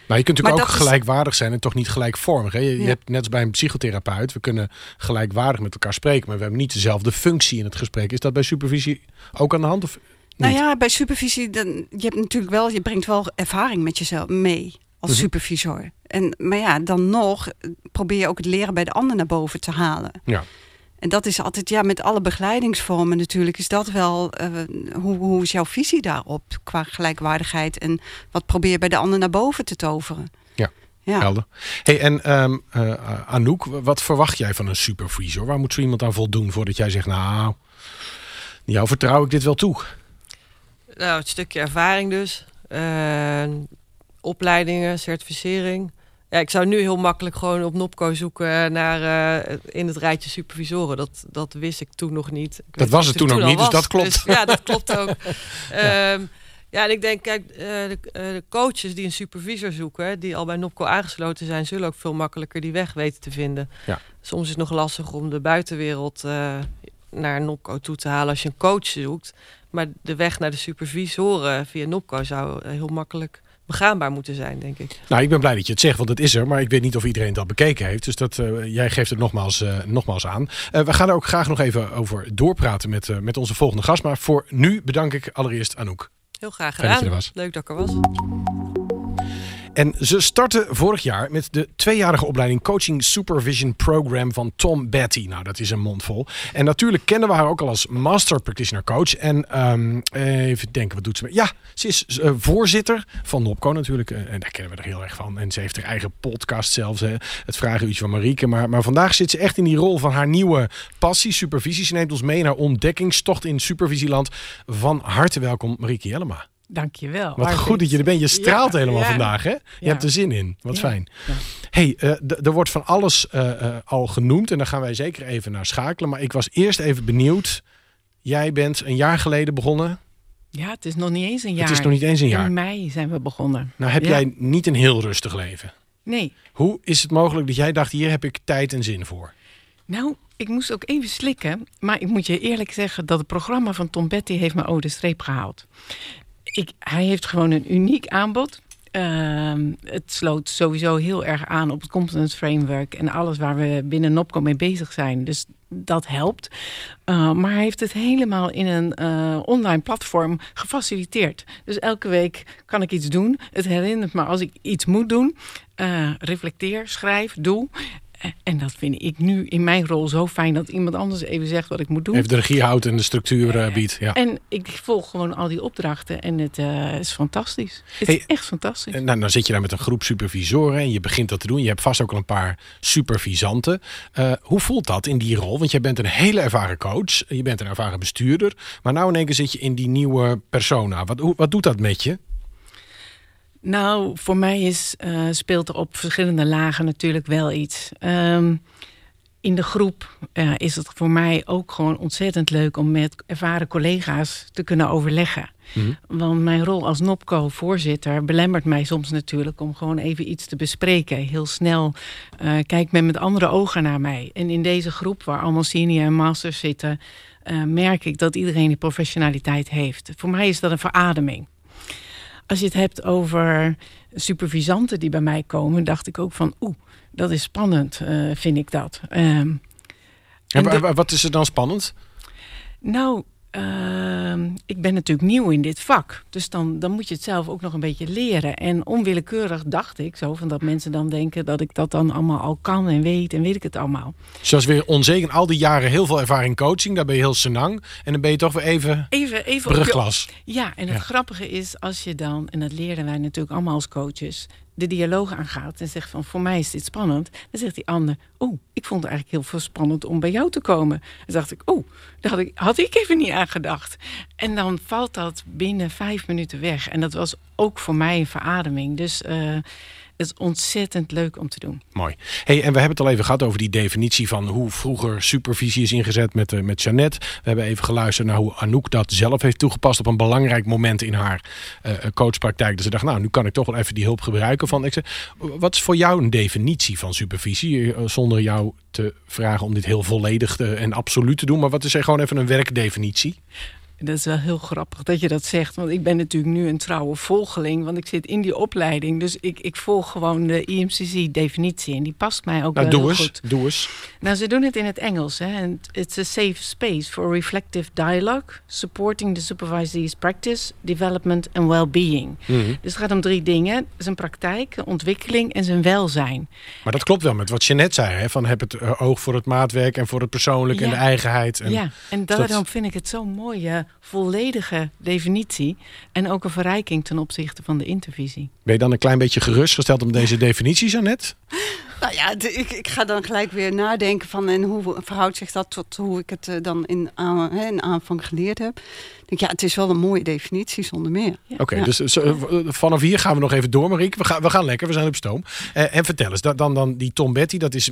Maar je kunt natuurlijk ook gelijkwaardig zijn en toch niet gelijkvormig. Hè? Je, hebt net als bij een psychotherapeut, we kunnen gelijkwaardig met elkaar spreken, maar we hebben niet dezelfde functie in het gesprek. Is dat bij supervisie ook aan de hand? Of Nou ja, bij supervisie, dan, je hebt natuurlijk wel, je brengt wel ervaring met jezelf mee als mhm. supervisor. En, maar ja, dan nog probeer je ook het leren bij de ander naar boven te halen. Ja. En dat is altijd, ja, met alle begeleidingsvormen natuurlijk, is dat wel, uh, hoe, hoe is jouw visie daarop qua gelijkwaardigheid en wat probeer je bij de ander naar boven te toveren? Ja, ja. helder. Hey, en um, uh, Anouk, wat verwacht jij van een supervisor? Waar moet zo iemand aan voldoen voordat jij zegt, nou, jou vertrouw ik dit wel toe? Nou, het stukje ervaring dus. Uh, opleidingen, certificering. Ja, ik zou nu heel makkelijk gewoon op Nopco zoeken naar uh, in het rijtje supervisoren. Dat, dat wist ik toen nog niet. Ik dat was het toen, ook niet, dus dat klopt. Dus, ja, dat klopt ook. <laughs> ja. Um, ja, en ik denk, kijk, uh, de, uh, de, coaches die een supervisor zoeken, die al bij Nopco aangesloten zijn, zullen ook veel makkelijker die weg weten te vinden. Ja. Soms is het nog lastig om de buitenwereld naar Nopco toe te halen als je een coach zoekt. Maar de weg naar de supervisoren via Nopco zou heel makkelijk begaanbaar moeten zijn, denk ik. Nou, ik ben blij dat je het zegt, want het is er. Maar ik weet niet of iedereen dat bekeken heeft. Dus dat, uh, jij geeft het nogmaals, uh, nogmaals aan. Uh, we gaan er ook graag nog even over doorpraten met, met onze volgende gast. Maar voor nu bedank ik allereerst Anouk. Heel graag gedaan. Leuk dat ik er was. En ze startte vorig jaar met de tweejarige opleiding Coaching Supervision Program van Tom Betty. Nou, dat is een mondvol. En natuurlijk kennen we haar ook al als Master Practitioner Coach. En um, even denken, wat doet ze? Ja, ze is uh, voorzitter van NOPCO natuurlijk. Uh, en daar kennen we er heel erg van. En ze heeft haar eigen podcast zelfs, hè, het Vragenuurtje van Marieke. Maar, maar vandaag zit ze echt in die rol van haar nieuwe passie, supervisie. Ze neemt ons mee naar ontdekkingstocht in supervisieland. Van harte welkom, Marieke Jellema. Dankjewel. Wat goed dat je er bent. Je straalt helemaal vandaag, hè? Je hebt er zin in. Wat fijn. hey, uh, er wordt van alles uh, uh, al genoemd. En daar gaan wij zeker even naar schakelen. Maar ik was eerst even benieuwd. Jij bent een jaar geleden begonnen. Ja, het is nog niet eens een jaar. Het is nog niet eens een jaar. In mei zijn we begonnen. Nou, heb jij niet een heel rustig leven? Nee. Hoe is het mogelijk dat jij dacht, hier heb ik tijd en zin voor? Nou, ik moest ook even slikken. Maar ik moet je eerlijk zeggen dat het programma van Tom Betty heeft me over de streep gehaald hij heeft gewoon een uniek aanbod. Uh, het sloot sowieso heel erg aan op het Competence Framework en alles waar we binnen NOPCO mee bezig zijn. Dus dat helpt. Uh, maar hij heeft het helemaal in een uh, online platform gefaciliteerd. Dus elke week kan ik iets doen. Het herinnert me als ik iets moet doen. Uh, reflecteer, schrijf, doe. En dat vind ik nu in mijn rol zo fijn dat iemand anders even zegt wat ik moet doen. Even de regie houdt en de structuur uh, biedt. Ja. En ik volg gewoon al die opdrachten en het uh, is fantastisch. Het is echt fantastisch. En nou, dan zit je daar met een groep supervisoren en je begint dat te doen. Je hebt vast ook al een paar supervisanten. Uh, hoe voelt dat in die rol? Want jij bent een hele ervaren coach. Je bent een ervaren bestuurder. Maar nou in één keer zit je in die nieuwe persona. Wat, hoe, wat doet dat met je? Nou, voor mij is, uh, speelt er op verschillende lagen natuurlijk wel iets. Um, in de groep uh, is het voor mij ook gewoon ontzettend leuk om met ervaren collega's te kunnen overleggen. Mm -hmm. Want mijn rol als NOPCO-voorzitter belemmert mij soms natuurlijk om gewoon even iets te bespreken. Heel snel uh, kijkt men met andere ogen naar mij. En in deze groep, waar allemaal senior en masters zitten, merk ik dat iedereen die professionaliteit heeft. Voor mij is dat een verademing als je het hebt over supervisanten die bij mij komen, dacht ik ook van oeh, dat is spannend, uh, vind ik dat. Um, en de, wat is er dan spannend? Nou, uh, ik ben natuurlijk nieuw in dit vak. Dus dan, dan moet je het zelf ook nog een beetje leren. En onwillekeurig dacht ik zo van dat mensen dan denken dat ik dat dan allemaal al kan en weet en weet ik het allemaal. Zoals weer onzeker, al die jaren heel veel ervaring coaching, daar ben je heel senang. En dan ben je toch weer even, even, even. Je, ja, en het ja. grappige is als je dan, en dat leerden wij natuurlijk allemaal als coaches, de dialoog aangaat en zegt van voor mij is dit spannend, dan zegt die ander, oh, ik vond het eigenlijk heel veel spannend om bij jou te komen. Dan dacht ik, oh, daar had ik, had ik even niet aan gedacht. En dan valt dat binnen vijf minuten weg. En dat was ook voor mij een verademing. Dus uh, het is ontzettend leuk om te doen. Mooi. Hey, en we hebben het al even gehad over die definitie van hoe vroeger supervisie is ingezet met, uh, met Jeannette. We hebben even geluisterd naar hoe Anouk dat zelf heeft toegepast op een belangrijk moment in haar uh, coachpraktijk. Dus ze dacht, nou, nu kan ik toch wel even die hulp gebruiken van. Ik zeg, wat is voor jou een definitie van supervisie? Zonder jou te vragen om dit heel volledig en absoluut te doen. Maar wat is er gewoon even een werkdefinitie? Dat is wel heel grappig dat je dat zegt. Want ik ben natuurlijk nu een trouwe volgeling. Want ik zit in die opleiding. Dus ik, ik volg gewoon de IMCC-definitie. En die past mij ook nou, wel doe heel eens, goed. Doe eens. Nou, ze doen het in het Engels. Hè. It's a safe space for reflective dialogue. Supporting the supervisee's practice, development and well-being. Mhm. Mm -hmm. Dus het gaat om drie dingen. Zijn praktijk, ontwikkeling en zijn welzijn. Maar dat klopt wel met wat je net zei. Hè? Van heb het uh, oog voor het maatwerk en voor het persoonlijk ja. en de eigenheid. En ja, en daarom dat... vind ik het zo mooi. Uh, volledige definitie en ook een verrijking ten opzichte van de intervisie. Ben je dan een klein beetje gerustgesteld om deze definitie zo net? <laughs> Nou ja, ik, ik ga dan gelijk weer nadenken van en hoe verhoudt zich dat tot hoe ik het uh, dan in, aan, in aanvang geleerd heb. Ik denk, ja, het is wel een mooie definitie zonder meer. Ja. Oké, okay, ja. dus zo, vanaf hier gaan we nog even door, Marieke. We gaan, we gaan lekker, we zijn op stoom. Uh, en vertel eens, dan, dan die Tom Betty, dat is,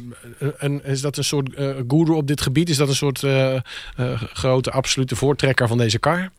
een, is dat een soort uh, guru op dit gebied? Is dat een soort uh, grote absolute voortrekker van deze kar?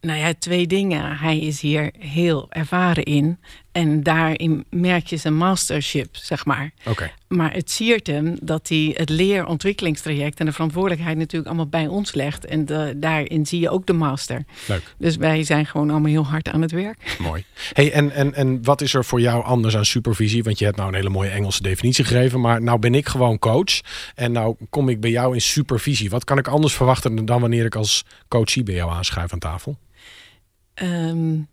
Nou ja, twee dingen. Hij is hier heel ervaren in. En daarin merk je zijn mastership, zeg maar. Oké. Maar het siert hem dat hij het leerontwikkelingstraject en de verantwoordelijkheid natuurlijk allemaal bij ons legt. En daarin zie je ook de master. Leuk. Dus wij zijn gewoon allemaal heel hard aan het werk. Mooi. Hey, en, en, en wat is er voor jou anders aan supervisie? Want je hebt nou een hele mooie Engelse definitie gegeven. Maar nou ben ik gewoon coach. En nou kom ik bij jou in supervisie. Wat kan ik anders verwachten dan wanneer ik als coachie bij jou aanschuif aan tafel? Um,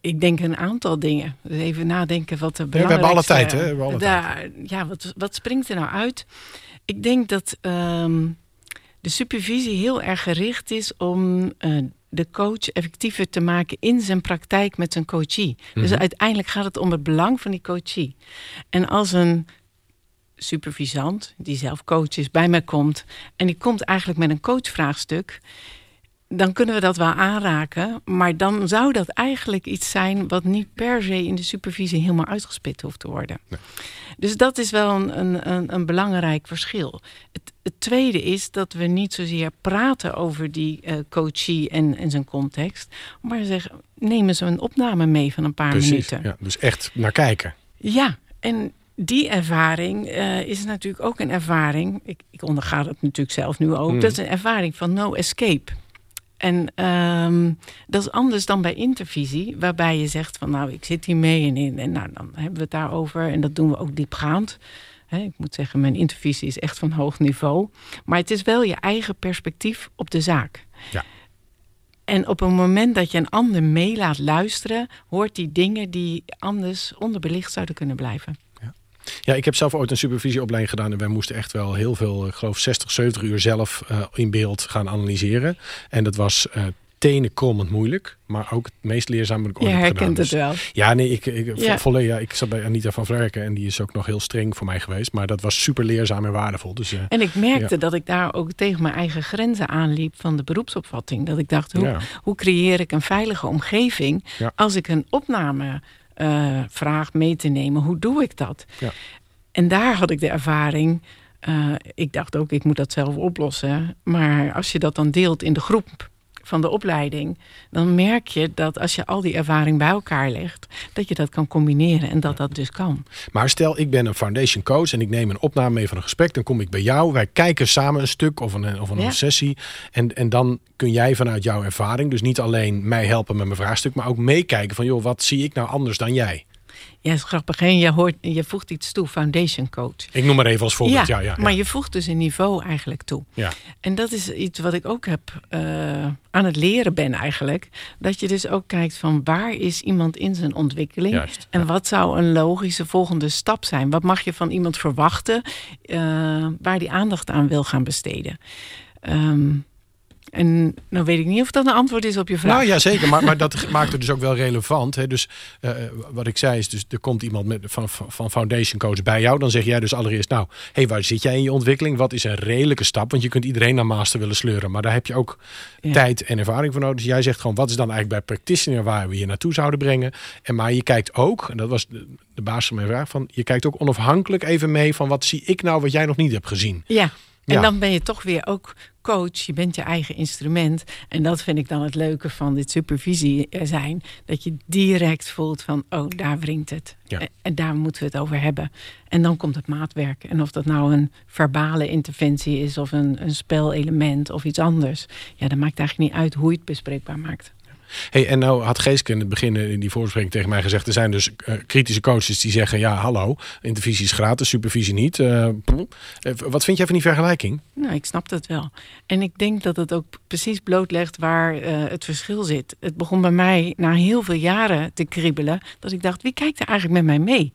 ik denk een aantal dingen. Dus even nadenken wat er belangrijk We hebben alle tijd, hè? We hebben alle daar, Ja, wat, wat springt er nou uit? Ik denk dat um, de supervisie heel erg gericht is om uh, de coach effectiever te maken in zijn praktijk met zijn coachie. Dus mhm. uiteindelijk gaat het om het belang van die coachie. En als een supervisant, die zelf coach is, bij mij komt en die komt eigenlijk met een coachvraagstuk dan kunnen we dat wel aanraken. Maar dan zou dat eigenlijk iets zijn wat niet per se in de supervisie helemaal uitgespit hoeft te worden. Dus dat is wel een, een, een belangrijk verschil. Het, het, tweede is dat we niet zozeer praten over die uh, coachie en, en zijn context. Maar zeggen, nemen ze een opname mee van een paar Precies, minuten. Ja, dus echt naar kijken. Ja, en die ervaring uh, is natuurlijk ook een ervaring. Ik, ik onderga het natuurlijk zelf nu ook. Mm. Dat is een ervaring van no escape. En um, dat is anders dan bij intervisie, waarbij je zegt van nou, ik zit hier mee en, in, en nou, dan hebben we het daarover. En dat doen we ook diepgaand. He, ik moet zeggen, mijn intervisie is echt van hoog niveau. Maar het is wel je eigen perspectief op de zaak. Ja. En op een moment dat je een ander mee laat luisteren, hoort die dingen die anders onderbelicht zouden kunnen blijven. Ja, ik heb zelf ooit een supervisieopleiding gedaan. En wij moesten echt wel heel veel, ik geloof 60, 70 uur zelf uh, in beeld gaan analyseren. En dat was uh, moeilijk. Maar ook het meest leerzame ik ooit ja, herkent het wel. Ja, nee, ik, ik, ja. Ik zat bij Anita van Vlerken. En die is ook nog heel streng voor mij geweest. Maar dat was super leerzaam en waardevol. Dus, uh, en ik merkte dat ik daar ook tegen mijn eigen grenzen aanliep van de beroepsopvatting. Dat ik dacht, hoe, hoe creëer ik een veilige omgeving als ik een opname uh, vraag mee te nemen. Hoe doe ik dat? Ja. En daar had ik de ervaring. Uh, ik dacht ook, ik moet dat zelf oplossen. Maar als je dat dan deelt in de groep van de opleiding, dan merk je dat als je al die ervaring bij elkaar legt, dat je dat kan combineren en dat dat dus kan. Maar stel, ik ben een foundation coach en ik neem een opname mee van een gesprek, dan kom ik bij jou, wij kijken samen een stuk of een, of een sessie en, en dan kun jij vanuit jouw ervaring, dus niet alleen mij helpen met mijn vraagstuk, maar ook meekijken van joh, wat zie ik nou anders dan jij? Ja, is grappig. En je, hoort, je voegt iets toe, foundation coach. Ik noem maar even als voorbeeld. Ja, ja, ja, maar je voegt dus een niveau eigenlijk toe. Ja. En dat is iets wat ik ook heb uh, aan het leren ben eigenlijk. Dat je dus ook kijkt van waar is iemand in zijn ontwikkeling? Juist, en wat zou een logische volgende stap zijn? Wat mag je van iemand verwachten uh, waar die aandacht aan wil gaan besteden? Um, en nou weet ik niet of dat een antwoord is op je vraag. Nou ja, zeker. Maar, maar dat maakt het dus ook wel relevant. Hè? Dus uh, wat ik zei is, dus er komt iemand met, van, van Foundation Coach bij jou. Dan zeg jij dus allereerst, nou, hey, waar zit jij in je ontwikkeling? Wat is een redelijke stap? Want je kunt iedereen naar master willen sleuren. Maar daar heb je ook tijd en ervaring voor nodig. Dus jij zegt gewoon, wat is dan eigenlijk bij practitioner waar we je naartoe zouden brengen? En maar je kijkt ook, en dat was de, de basis van mijn vraag, van je kijkt ook onafhankelijk even mee van wat zie ik nou wat jij nog niet hebt gezien. Ja. En dan ben je toch weer ook coach. Je bent je eigen instrument. En dat vind ik dan het leuke van dit supervisie zijn. Dat je direct voelt van, oh, daar wringt het. En daar moeten we het over hebben. En dan komt het maatwerk. En of dat nou een verbale interventie is... of een, een spelelement of iets anders. Ja, dat maakt eigenlijk niet uit hoe je het bespreekbaar maakt. Hey, en nou had Geeske in het begin in die voorspreking tegen mij gezegd... er zijn dus uh, kritische coaches die zeggen... ja, hallo, intervisie is gratis, supervisie niet. Uh, wat vind jij van die vergelijking? Nou, ik snap dat wel. En ik denk dat het ook precies blootlegt waar het verschil zit. Het begon bij mij na heel veel jaren te kriebelen... dat ik dacht, wie kijkt er eigenlijk met mij mee?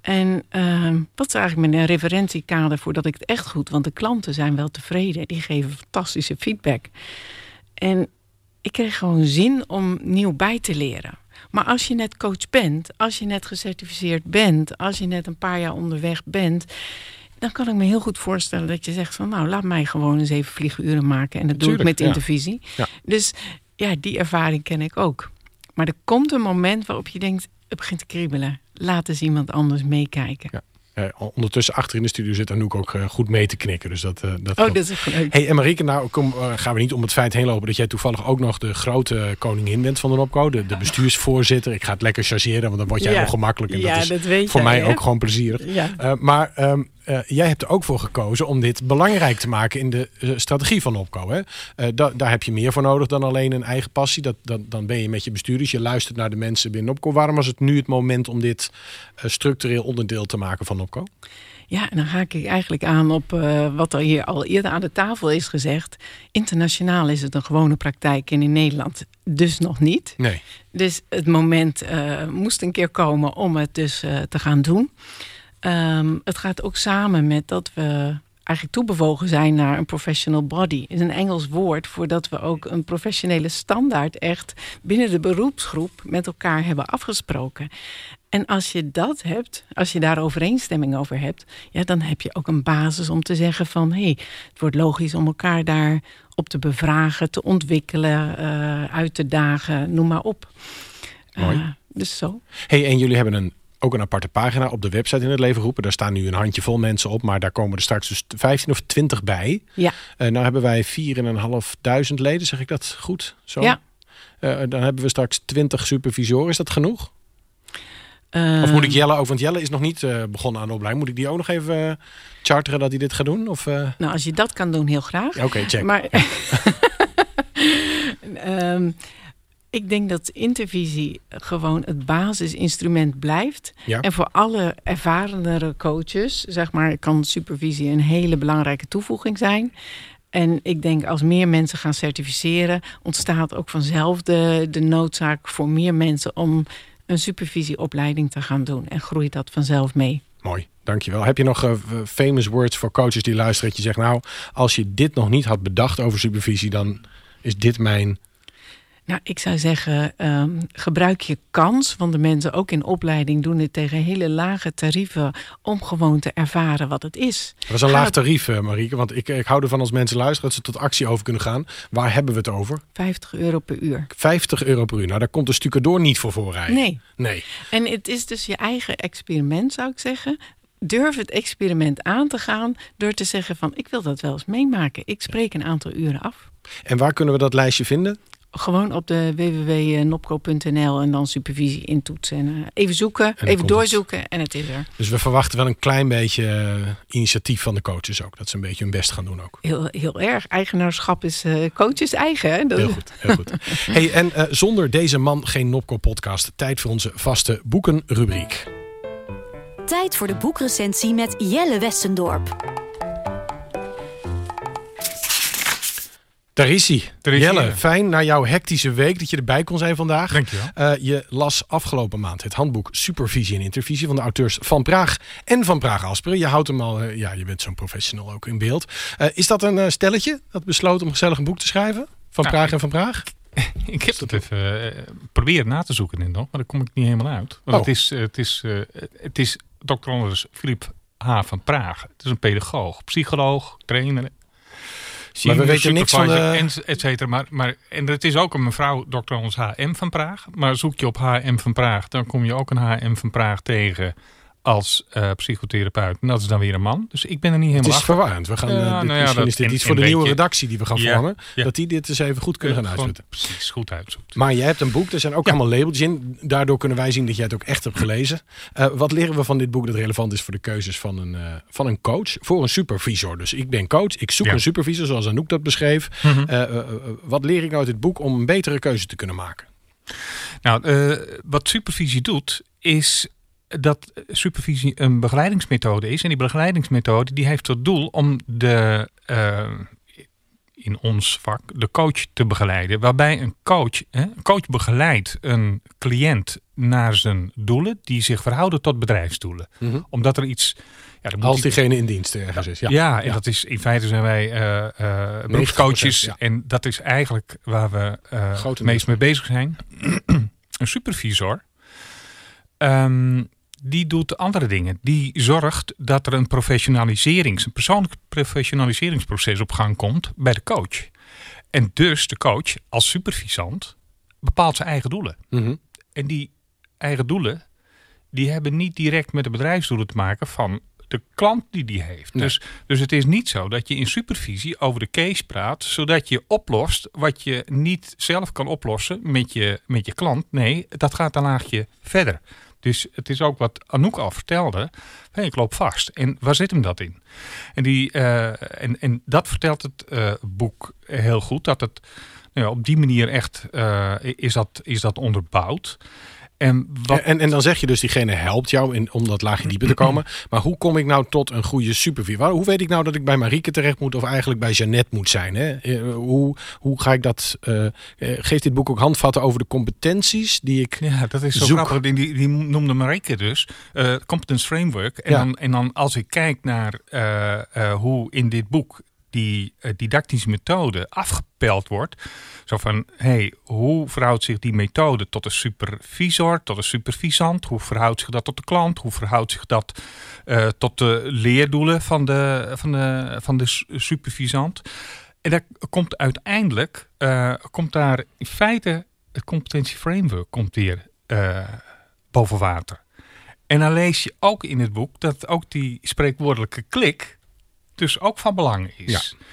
En uh, wat is eigenlijk mijn referentiekader voordat ik het echt goed... want de klanten zijn wel tevreden, die geven fantastische feedback... En ik kreeg gewoon zin om nieuw bij te leren. Maar als je net coach bent, als je net gecertificeerd bent, als je net een paar jaar onderweg bent, dan kan ik me heel goed voorstellen dat je zegt van nou laat mij gewoon eens even vlieguren maken en dat doe ik met intervisie. Ja. Dus ja, die ervaring ken ik ook. Maar er komt een moment waarop je denkt, het begint te kriebelen. Laat eens iemand anders meekijken. Ja. Ondertussen achter in de studio zit Anouk ook goed mee te knikken. Dus dat, dat oh, dat is leuk. Hey, en Marieke, nou kom, gaan we niet om het feit heen lopen dat jij toevallig ook nog de grote koningin bent van de Nopco. De, de bestuursvoorzitter. Ik ga het lekker chargeren, want dan word jij ja. ongemakkelijk. En dat is voor mij ook gewoon plezierig. Ja. maar um, uh, jij hebt er ook voor gekozen om dit belangrijk te maken in de uh, strategie van Opco. Hè? Da daar heb je meer voor nodig dan alleen een eigen passie. Dat, dat, dan ben je met je bestuurders, je luistert naar de mensen binnen Opco. Waarom was het nu het moment om dit structureel onderdeel te maken van Opco? Ja, en dan haak ik eigenlijk aan op wat er hier al eerder aan de tafel is gezegd. Internationaal is het een gewone praktijk en in Nederland dus nog niet. Nee. Dus het moment moest een keer komen om het dus te gaan doen. Um, het gaat ook samen met dat we eigenlijk toebewogen zijn naar een professional body. is een Engels woord voordat we ook een professionele standaard echt binnen de beroepsgroep met elkaar hebben afgesproken. En als je dat hebt, als je daar overeenstemming over hebt, ja, dan heb je ook een basis om te zeggen van hé, hey, het wordt logisch om elkaar daar op te bevragen, te ontwikkelen, uh, uit te dagen, noem maar op. Mooi. Uh, dus zo. Hey, en jullie hebben een ook een aparte pagina op de website in het leven roepen. Daar staan nu een handjevol mensen op, maar daar komen er straks dus 15 of 20 bij. Ja. Uh, nou hebben wij 4.500 leden, zeg ik dat goed? Zo? Ja. Uh, dan hebben we straks 20 supervisoren. Is dat genoeg? Uh, of moet ik Jelle ook? Want Jelle is nog niet uh, begonnen aan de opleiding. Moet ik die ook nog even charteren dat hij dit gaat doen? Of, Nou, als je dat kan doen, heel graag. Oké, okay, check. Maar um, <laughs> <laughs> Ik denk dat intervisie gewoon het basisinstrument blijft. Ja. En voor alle ervarenere coaches, zeg maar, kan supervisie een hele belangrijke toevoeging zijn. En ik denk als meer mensen gaan certificeren, ontstaat ook vanzelf de, de noodzaak voor meer mensen om een supervisieopleiding te gaan doen. En groeit dat vanzelf mee. Mooi, dankjewel. Heb je nog uh, famous words voor coaches die luisteren? Dat je zegt, nou, als je dit nog niet had bedacht over supervisie, dan is dit mijn nou, ik zou zeggen, um, gebruik je kans. Want de mensen ook in opleiding doen dit tegen hele lage tarieven... om gewoon te ervaren wat het is. Dat is een laag tarief, uh, Marieke. Want ik, ik hou ervan als mensen luisteren... dat ze tot actie over kunnen gaan. Waar hebben we het over? 50 euro per uur. 50 euro per uur. Nou, daar komt de stucadoor niet voor voorrijden. Nee. nee. En het is dus je eigen experiment, zou ik zeggen durf het experiment aan te gaan door te zeggen van ik wil dat wel eens meemaken. Ik spreek een aantal uren af. En waar kunnen we dat lijstje vinden? Gewoon op de www.nopco.nl en dan supervisie intoetsen. En uh, even zoeken, even doorzoeken en het is er. Dus we verwachten wel een klein beetje uh, initiatief van de coaches ook. Dat ze een beetje hun best gaan doen ook. Heel, heel erg. Eigenaarschap is uh, coaches eigen. Hè? Dat... Heel goed. Heel goed. <laughs> hey, en zonder deze man geen Nopco podcast. Tijd voor onze vaste boekenrubriek. Tijd voor de boekrecensie met Jelle Westendorp. Daar is hij. Jelle, fijn na jouw hectische week dat je erbij kon zijn vandaag. Dankjewel. Uh, je las afgelopen maand het handboek Supervisie en Intervisie van de auteurs Van Praag en Van Praag Asperen. Je houdt hem al, uh, ja, je bent zo'n professional ook in beeld. Uh, is dat een stelletje dat besloot om gezellig een boek te schrijven? Van nou, Praag en Van Praag? <laughs> Ik heb dat even proberen na te zoeken in nog, maar daar kom ik niet helemaal uit. Want oh. het is, het is, het is Dr. Anders Philip H. van Praag. Het is een pedagoog, psycholoog, trainer maar we weten niks van de... Et cetera. Maar, maar, en het is ook een mevrouw, Dr. Ons HM van Praag. Maar zoek je op HM van Praag, dan kom je ook een HM van Praag tegen als uh, psychotherapeut. En dat is dan weer een man. Dus ik ben er niet helemaal Het is verwarrend. We gaan, ja, dit, nou ja, misschien dat, is dit iets voor de nieuwe redactie die we gaan ja, vormen. Dat die dit eens even goed kunnen gaan uitzetten. Precies, goed uitzoekt. Maar jij hebt een boek. Er zijn ook allemaal labeltjes in. Daardoor kunnen wij zien dat jij het ook echt hebt gelezen. Uh, wat leren we van dit boek dat relevant is voor de keuzes van een, uh, van een coach? Voor een supervisor. Dus ik ben coach. Ik zoek een supervisor zoals Anouk dat beschreef. Mm -hmm. wat leer ik nou uit dit boek om een betere keuze te kunnen maken? Nou, wat supervisie doet is dat supervisie een begeleidingsmethode is. En die begeleidingsmethode die heeft tot doel om de, uh, in ons vak de coach te begeleiden. Waarbij een coach, hè, een coach begeleidt een cliënt naar zijn doelen die zich verhouden tot bedrijfsdoelen. Mm -hmm. Omdat er iets... Ja, Als diegene in dienst ergens is. Ja, ja en ja. dat is in feite zijn wij uh, uh, beroepscoaches. Ja. En dat is eigenlijk waar we het meest mee bezig zijn. <clears throat> een supervisor. Um, die doet andere dingen. Die zorgt dat er een professionaliserings, een persoonlijk professionaliseringsproces op gang komt bij de coach. En dus de coach als supervisant bepaalt zijn eigen doelen. Mm -hmm. En die eigen doelen, die hebben niet direct met de bedrijfsdoelen te maken van de klant die die heeft. Dus, dus het is niet zo dat je in supervisie over de case praat, zodat je oplost wat je niet zelf kan oplossen met je, met je klant. Nee, dat gaat een laagje verder. Dus het is ook wat Anouk al vertelde. Ik loop vast. En waar zit hem dat in? En, die, uh, en, en dat vertelt het uh, boek heel goed. Dat het nou ja, op die manier echt uh, is, dat, is dat onderbouwd. En, wat... en, en dan zeg je dus, diegene helpt jou in, om dat laagje dieper te <clears throat> komen. Maar hoe kom ik nou tot een goede supervisor? Hoe weet ik nou dat ik bij Marieke terecht moet of eigenlijk bij Jeannette moet zijn? Hè? Eh, hoe, hoe ga ik dat... Uh, geeft dit boek ook handvatten over de competenties die ik Ja, dat is zo zoek. grappig. Die, die, noemde Marieke dus. Uh, competence Framework. En, dan, en dan als ik kijk naar hoe in dit boek die uh, didactische methode afgepeld wordt. Zo van, hey, hoe verhoudt zich die methode tot de supervisor, tot de supervisant? Hoe verhoudt zich dat tot de klant? Hoe verhoudt zich dat uh, tot de leerdoelen van de, van de, van de supervisant? En daar komt uiteindelijk, uh, komt daar in feite het competentieframework komt weer boven water. En dan lees je ook in het boek dat ook die spreekwoordelijke klik dus ook van belang is. Ja.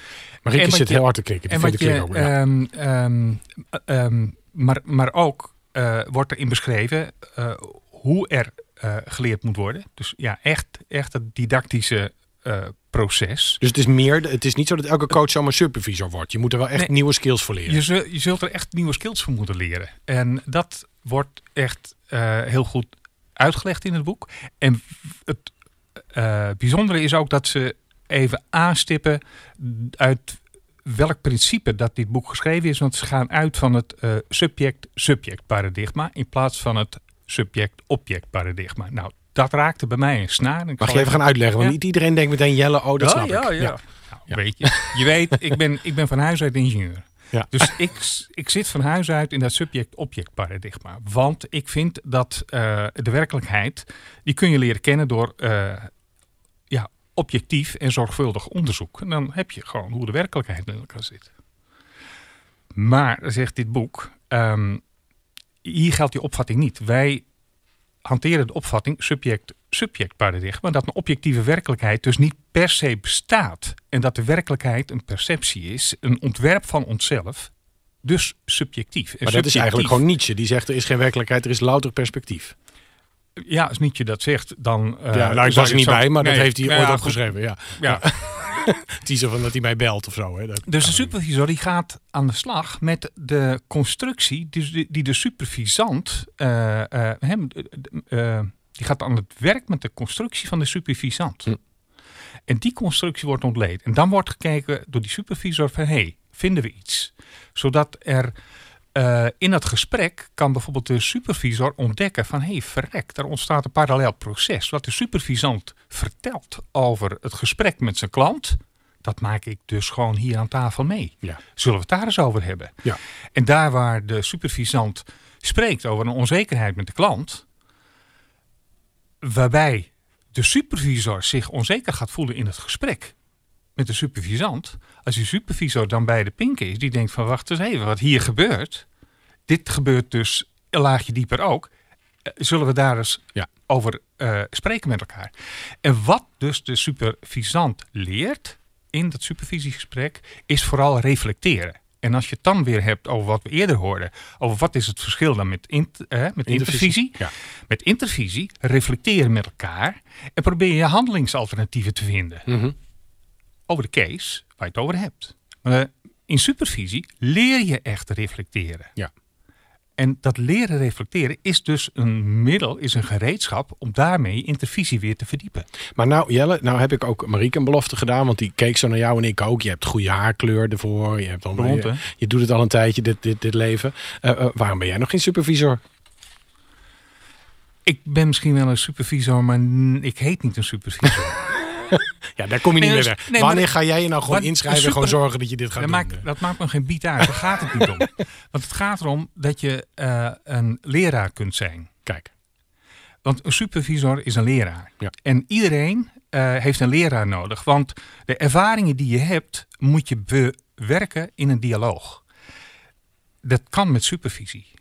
Maar ik zit heel hard te kijken. En wat je, ook, ja. um, um, um, maar, maar ook uh, wordt erin beschreven uh, hoe er uh, geleerd moet worden. Dus ja, echt, echt het didactische proces. Dus het is meer, het is niet zo dat elke coach zomaar supervisor wordt. Je moet er wel echt nee, nieuwe skills voor leren. Je, zult, je zult er echt nieuwe skills voor moeten leren. En dat wordt echt heel goed uitgelegd in het boek. En het bijzondere is ook dat ze even aanstippen uit welk principe dat dit boek geschreven is. Want ze gaan uit van het uh, subject-subject paradigma in plaats van het subject-object paradigma. Nou, dat raakte bij mij een snaar. Ik Mag je even gaan uitleggen? Want ja? niet iedereen denkt meteen Jelle, oh dat ja, snap ja, ik. Ja, nou, Weet je, je weet, ik ben, ik ben van huis uit ingenieur. Ja. Dus ik, ik zit van huis uit in dat subject-object paradigma. Want ik vind dat uh, de werkelijkheid, die kun je leren kennen door uh, ja, objectief en zorgvuldig onderzoek. En dan heb je gewoon hoe de werkelijkheid in elkaar zit. Maar, zegt dit boek, um, hier geldt die opvatting niet. Wij hanteren de opvatting subject-subject paradigma, dat een objectieve werkelijkheid dus niet per se bestaat. En dat de werkelijkheid een perceptie is, een ontwerp van onszelf, dus subjectief. En maar dat is eigenlijk gewoon Nietzsche, die zegt er is geen werkelijkheid, er is louter perspectief. Ja, als Nietzsche dat zegt, dan... Uh, ja, nou, ik was er niet zo... bij, maar nee, dat heeft hij nou ooit ja, opgeschreven. Ja. ja. <laughs> het is zo van dat hij mij belt of zo. Hè. Dat dus de supervisor die gaat aan de slag met de constructie die, die de supervisant... Uh, uh, hem, die gaat aan het werk met de constructie van de supervisant. Hm. En die constructie wordt ontleed. En dan wordt gekeken door die supervisor van... hé, hey, vinden we iets? Zodat er... Uh, in dat gesprek kan bijvoorbeeld de supervisor ontdekken van hé hey, verrek, er ontstaat een parallel proces. Wat de supervisant vertelt over het gesprek met zijn klant, dat maak ik dus gewoon hier aan tafel mee. Ja. Zullen we het daar eens over hebben? Ja. En daar waar de supervisant spreekt over een onzekerheid met de klant, waarbij de supervisor zich onzeker gaat voelen in het gesprek met de supervisant, als die supervisor dan bij de pink is, die denkt van wacht eens even, wat hier gebeurt, dit gebeurt dus een laagje dieper ook, zullen we daar eens ja. over uh, spreken met elkaar. En wat dus de supervisant leert in dat supervisiegesprek, is vooral reflecteren. En als je het dan weer hebt over wat we eerder hoorden, over wat is het verschil dan met, eh, met intervisie. Ja. Met intervisie reflecteren met elkaar en probeer je handelingsalternatieven te vinden. Mm -hmm. Over de case waar je het over hebt. Maar uh, in supervisie leer je echt reflecteren. Ja. En dat leren reflecteren is dus een middel, is een gereedschap om daarmee intervisie weer te verdiepen. Maar nou Jelle, nou heb ik ook Marieke een belofte gedaan, want die keek zo naar jou en ik ook. Je hebt goede haarkleur ervoor, je, hebt al, Blond, je, je, doet het al een tijdje, dit, dit, dit leven. Uh, uh, waarom ben jij nog geen supervisor? Ik ben misschien wel een supervisor, maar ik heet niet een supervisor. <laughs> ja, daar kom je niet meer weg. Nee, Wanneer ga jij je nou gewoon inschrijven super, en gewoon zorgen dat je dit gaat dat doen? Maakt, dat maakt me geen biet uit. Daar gaat het niet om. <laughs> Want het gaat erom dat je uh, een leraar kunt zijn. Kijk. Want een supervisor is een leraar. Ja. En iedereen uh, heeft een leraar nodig. Want de ervaringen die je hebt, moet je bewerken in een dialoog. Dat kan met supervisie.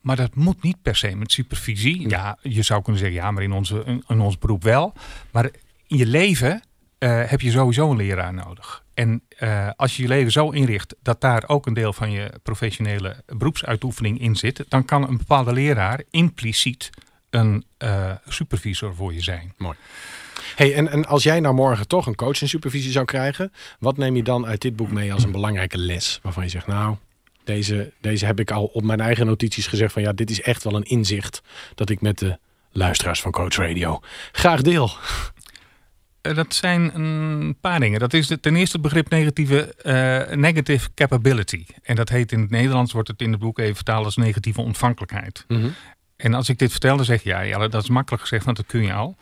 Maar dat moet niet per se met supervisie. Ja, je zou kunnen zeggen, ja, maar in, onze, in ons beroep wel. Maar in je leven uh, heb je sowieso een leraar nodig. En uh, als je je leven zo inricht dat daar ook een deel van je professionele beroepsuitoefening in zit, dan kan een bepaalde leraar impliciet een uh, supervisor voor je zijn. Mooi. Hey, en, en als jij nou morgen toch een coach en supervisie zou krijgen, wat neem je dan uit dit boek mee als een belangrijke les? Waarvan je zegt, nou, deze, deze heb ik al op mijn eigen notities gezegd van ja, dit is echt wel een inzicht dat ik met de luisteraars van Coach Radio graag deel. Eh, dat zijn een paar dingen. Dat is ten eerste het begrip negatieve, uh, negative capability. En dat heet in het Nederlands, wordt het in het boek even vertaald als negatieve ontvankelijkheid. Mhm. En als ik dit vertel, dan zeg je ja, ja, dat is makkelijk gezegd, want dat kun je al.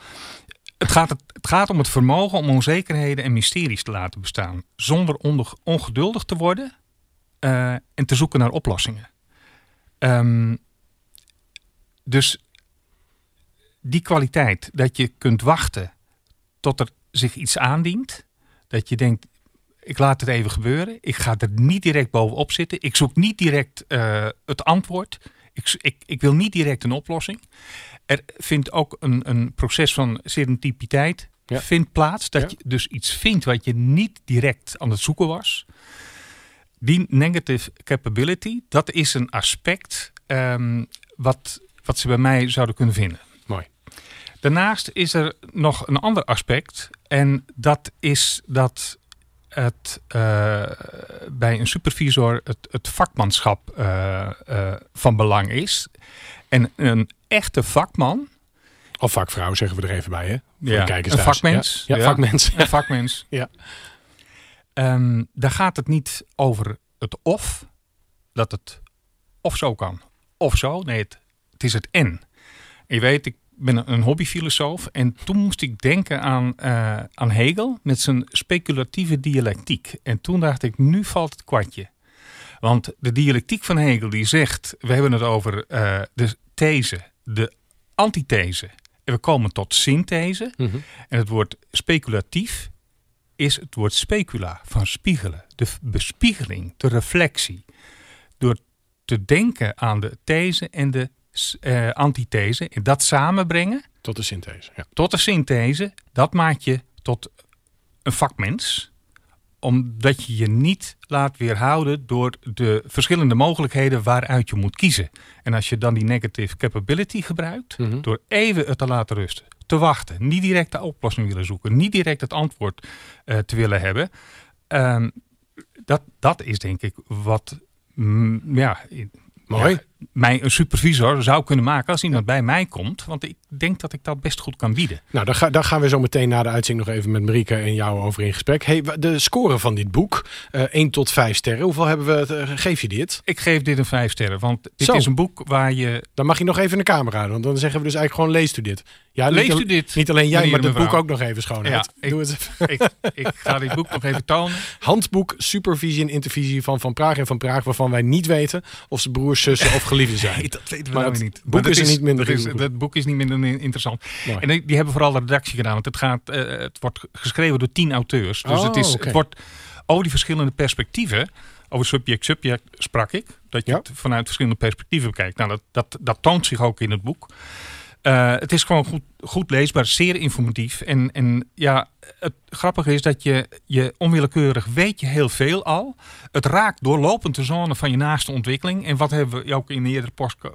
Het gaat, het, gaat om het vermogen om onzekerheden en mysteries te laten bestaan. Zonder ongeduldig te worden uh, en te zoeken naar oplossingen. Um, dus die kwaliteit dat je kunt wachten tot er zich iets aandient. Dat je denkt, ik laat het even gebeuren. Ik ga er niet direct bovenop zitten. Ik zoek niet direct uh, het antwoord. Ik, ik, ik, wil niet direct een oplossing. Er vindt ook een, een proces van serendipiteit vindt plaats. Dat je dus iets vindt wat je niet direct aan het zoeken was. Die negative capability, dat is een aspect um, wat, wat ze bij mij zouden kunnen vinden. Mooi. Daarnaast is er nog een ander aspect. En dat is dat het uh, bij een supervisor het, het vakmanschap uh, uh, van belang is. En een echte vakman. Of vakvrouw zeggen we er even bij, hè? Voor ja, een vakmens. Ja, ja, vakmens. Een vakmens. <laughs> ja. Um, daar gaat het niet over het of, dat het of zo kan, of zo. Nee, het, het is het en. je weet, ik ben een hobbyfilosoof en toen moest ik denken aan, uh, aan Hegel met zijn speculatieve dialectiek. En toen dacht ik, nu valt het kwartje. Want de dialectiek van Hegel die zegt, we hebben het over uh, de these, de antithese. En we komen tot synthese. Mm -hmm. En het woord speculatief is het woord specula, van spiegelen. De bespiegeling, de reflectie. Door te denken aan de these en de uh, antithese en dat samenbrengen. Tot de synthese. Ja. Tot de synthese. Dat maakt je tot een vakmens omdat je je niet laat weerhouden door de verschillende mogelijkheden waaruit je moet kiezen. En als je dan die negative capability gebruikt, mm -hmm. door even het te laten rusten, te wachten, niet direct de oplossing willen zoeken, niet direct het antwoord uh, te willen hebben, um, dat, dat is denk ik wat mm, ja, Mooi. Ja, mij een supervisor zou kunnen maken als iemand bij mij komt. Want ik denk dat ik dat best goed kan bieden. Nou, daar, ga, daar gaan we zo meteen na de uitzending nog even met Marieke en jou over in gesprek. Hey, de score van dit boek, uh, eh, 1 tot 5 sterren. Hoeveel hebben we, uh, geef je dit? Ik geef dit een 5 sterren, want dit zo. is een boek waar je... Dan mag je nog even in de camera want dan zeggen we dus eigenlijk gewoon leest u dit. Ja, leest u dit? Niet alleen jij, maar het boek ook nog even schoon. Ja, ik, ik, ik, ga dit boek nog even tonen. Handboek Supervisie en Intervisie van Van Praag en Van Praag, waarvan wij niet weten of ze broers, zussen of geliefden zijn. Nee, dat weten we maar nou niet. Het boek is, is, niet minder is, boek is niet minder interessant. Mooi. En die, die, hebben vooral de redactie gedaan, want het, gaat, uh, het wordt geschreven door tien auteurs. Dus oh, het, is, okay. het wordt over die verschillende perspectieven over subject-subject sprak ik. Dat je Ja. het vanuit verschillende perspectieven bekijkt. Nou, dat, dat, dat toont zich ook in het boek. Uh, het is gewoon goed, goed leesbaar, zeer informatief. En, en ja, het grappige is dat je, je onwillekeurig weet je heel veel al. Het raakt doorlopend de zone van je naaste ontwikkeling. En wat hebben we ook in eerdere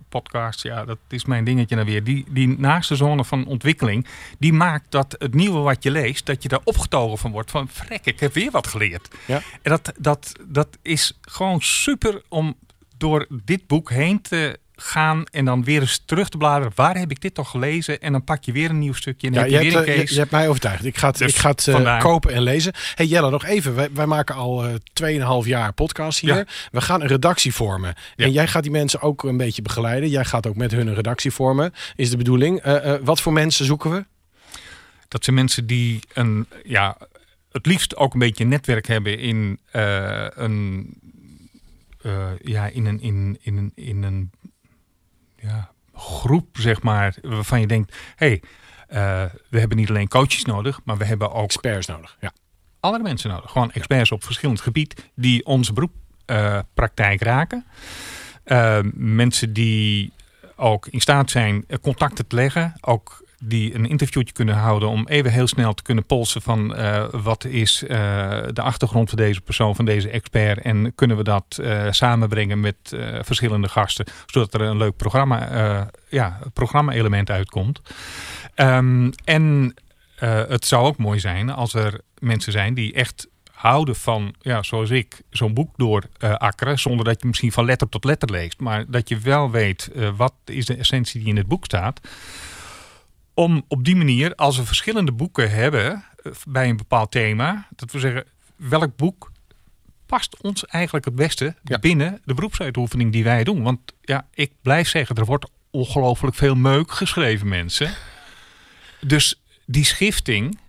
podcasts, ja, dat is mijn dingetje nou weer. Die, die naaste zone van ontwikkeling, die maakt dat het nieuwe wat je leest, dat je daar opgetogen van wordt. Van, vrek, ik heb weer wat geleerd. Ja. En dat, dat, dat is gewoon super om door dit boek heen te gaan en dan weer eens terug te bladeren. Waar heb ik dit toch gelezen? En dan pak je weer een nieuw stukje en Ja, heb je, je, hebt, weer eh, een je, case. je hebt mij overtuigd. Ik ga het, Dus ik ga het eh, kopen en lezen. Hey Jelle, nog even. Wij, wij maken al eh 2,5 jaar podcast hier. Ja. We gaan een redactie vormen. Ja. En jij gaat die mensen ook een beetje begeleiden. Jij gaat ook met hun een redactie vormen. Is de bedoeling. Wat voor mensen zoeken we? Dat zijn mensen die een, ja, het liefst ook een beetje netwerk hebben in een, ja, in een, in, in een, in een ja, groep, zeg maar, waarvan je denkt, hé, hey, eh, we hebben niet alleen coaches nodig, maar we hebben ook Experts nodig. Ja. andere mensen nodig. Gewoon experts op verschillend gebied die onze beroeppraktijk raken. Uh, mensen die ook in staat zijn contacten te leggen. Ook die een interviewtje kunnen houden om even heel snel te kunnen polsen van uh, wat is uh, de achtergrond van deze persoon, van deze expert en kunnen we dat uh, samenbrengen met verschillende gasten, zodat er een leuk programma, ja, programma-element uitkomt. Um, en het zou ook mooi zijn als er mensen zijn die echt houden van, ja, zoals ik, zo'n boek door uh. Zonder dat je misschien van letter tot letter leest. Maar dat je wel weet wat is de essentie die in het boek staat om op die manier, als we verschillende boeken hebben eh, bij een bepaald thema, dat we zeggen welk boek past ons eigenlijk het beste binnen de beroepsuitoefening die wij doen. Want ja, ik blijf zeggen, er wordt ongelooflijk veel meuk geschreven, mensen. Dus die schifting,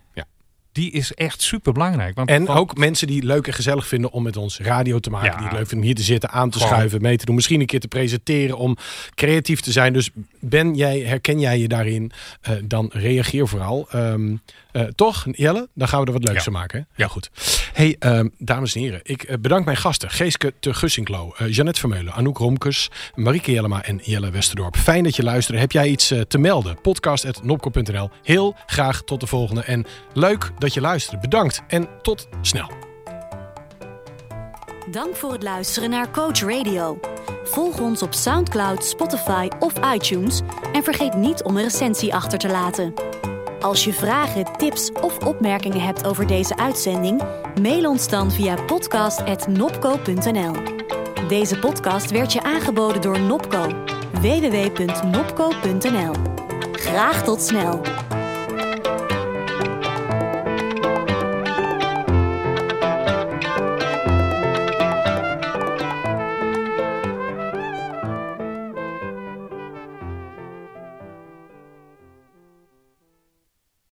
die is echt super belangrijk. Want en ook mensen die leuk en gezellig vinden om met ons radio te maken. Die het leuk vinden om hier te zitten, aan te schuiven, mee te doen. Misschien een keer te presenteren om creatief te zijn. Dus ben jij, herken jij je daarin, uh, dan reageer vooral. Um, uh, toch, Jelle? Dan gaan we er wat leuks van maken. Hè? Ja, goed. Hey, um, dames en heren. Ik uh, bedank mijn gasten. Geeske te Gussinklo, uh, Jeannette Vermeulen, Anouk Romkes, Marieke Jellema en Jelle Westerdorp. Fijn dat je luistert. Heb jij iets te melden? Podcast.nopco.nl. Heel graag tot de volgende. En leuk dat je luistert. Bedankt en tot snel. Dank voor het luisteren naar Coach Radio. Volg ons op SoundCloud, Spotify of iTunes en vergeet niet om een recensie achter te laten. Als je vragen, tips of opmerkingen hebt over deze uitzending, mail ons dan via podcast.nopco.nl. Deze podcast werd je aangeboden door Nopco. www.nopco.nl. Graag tot snel!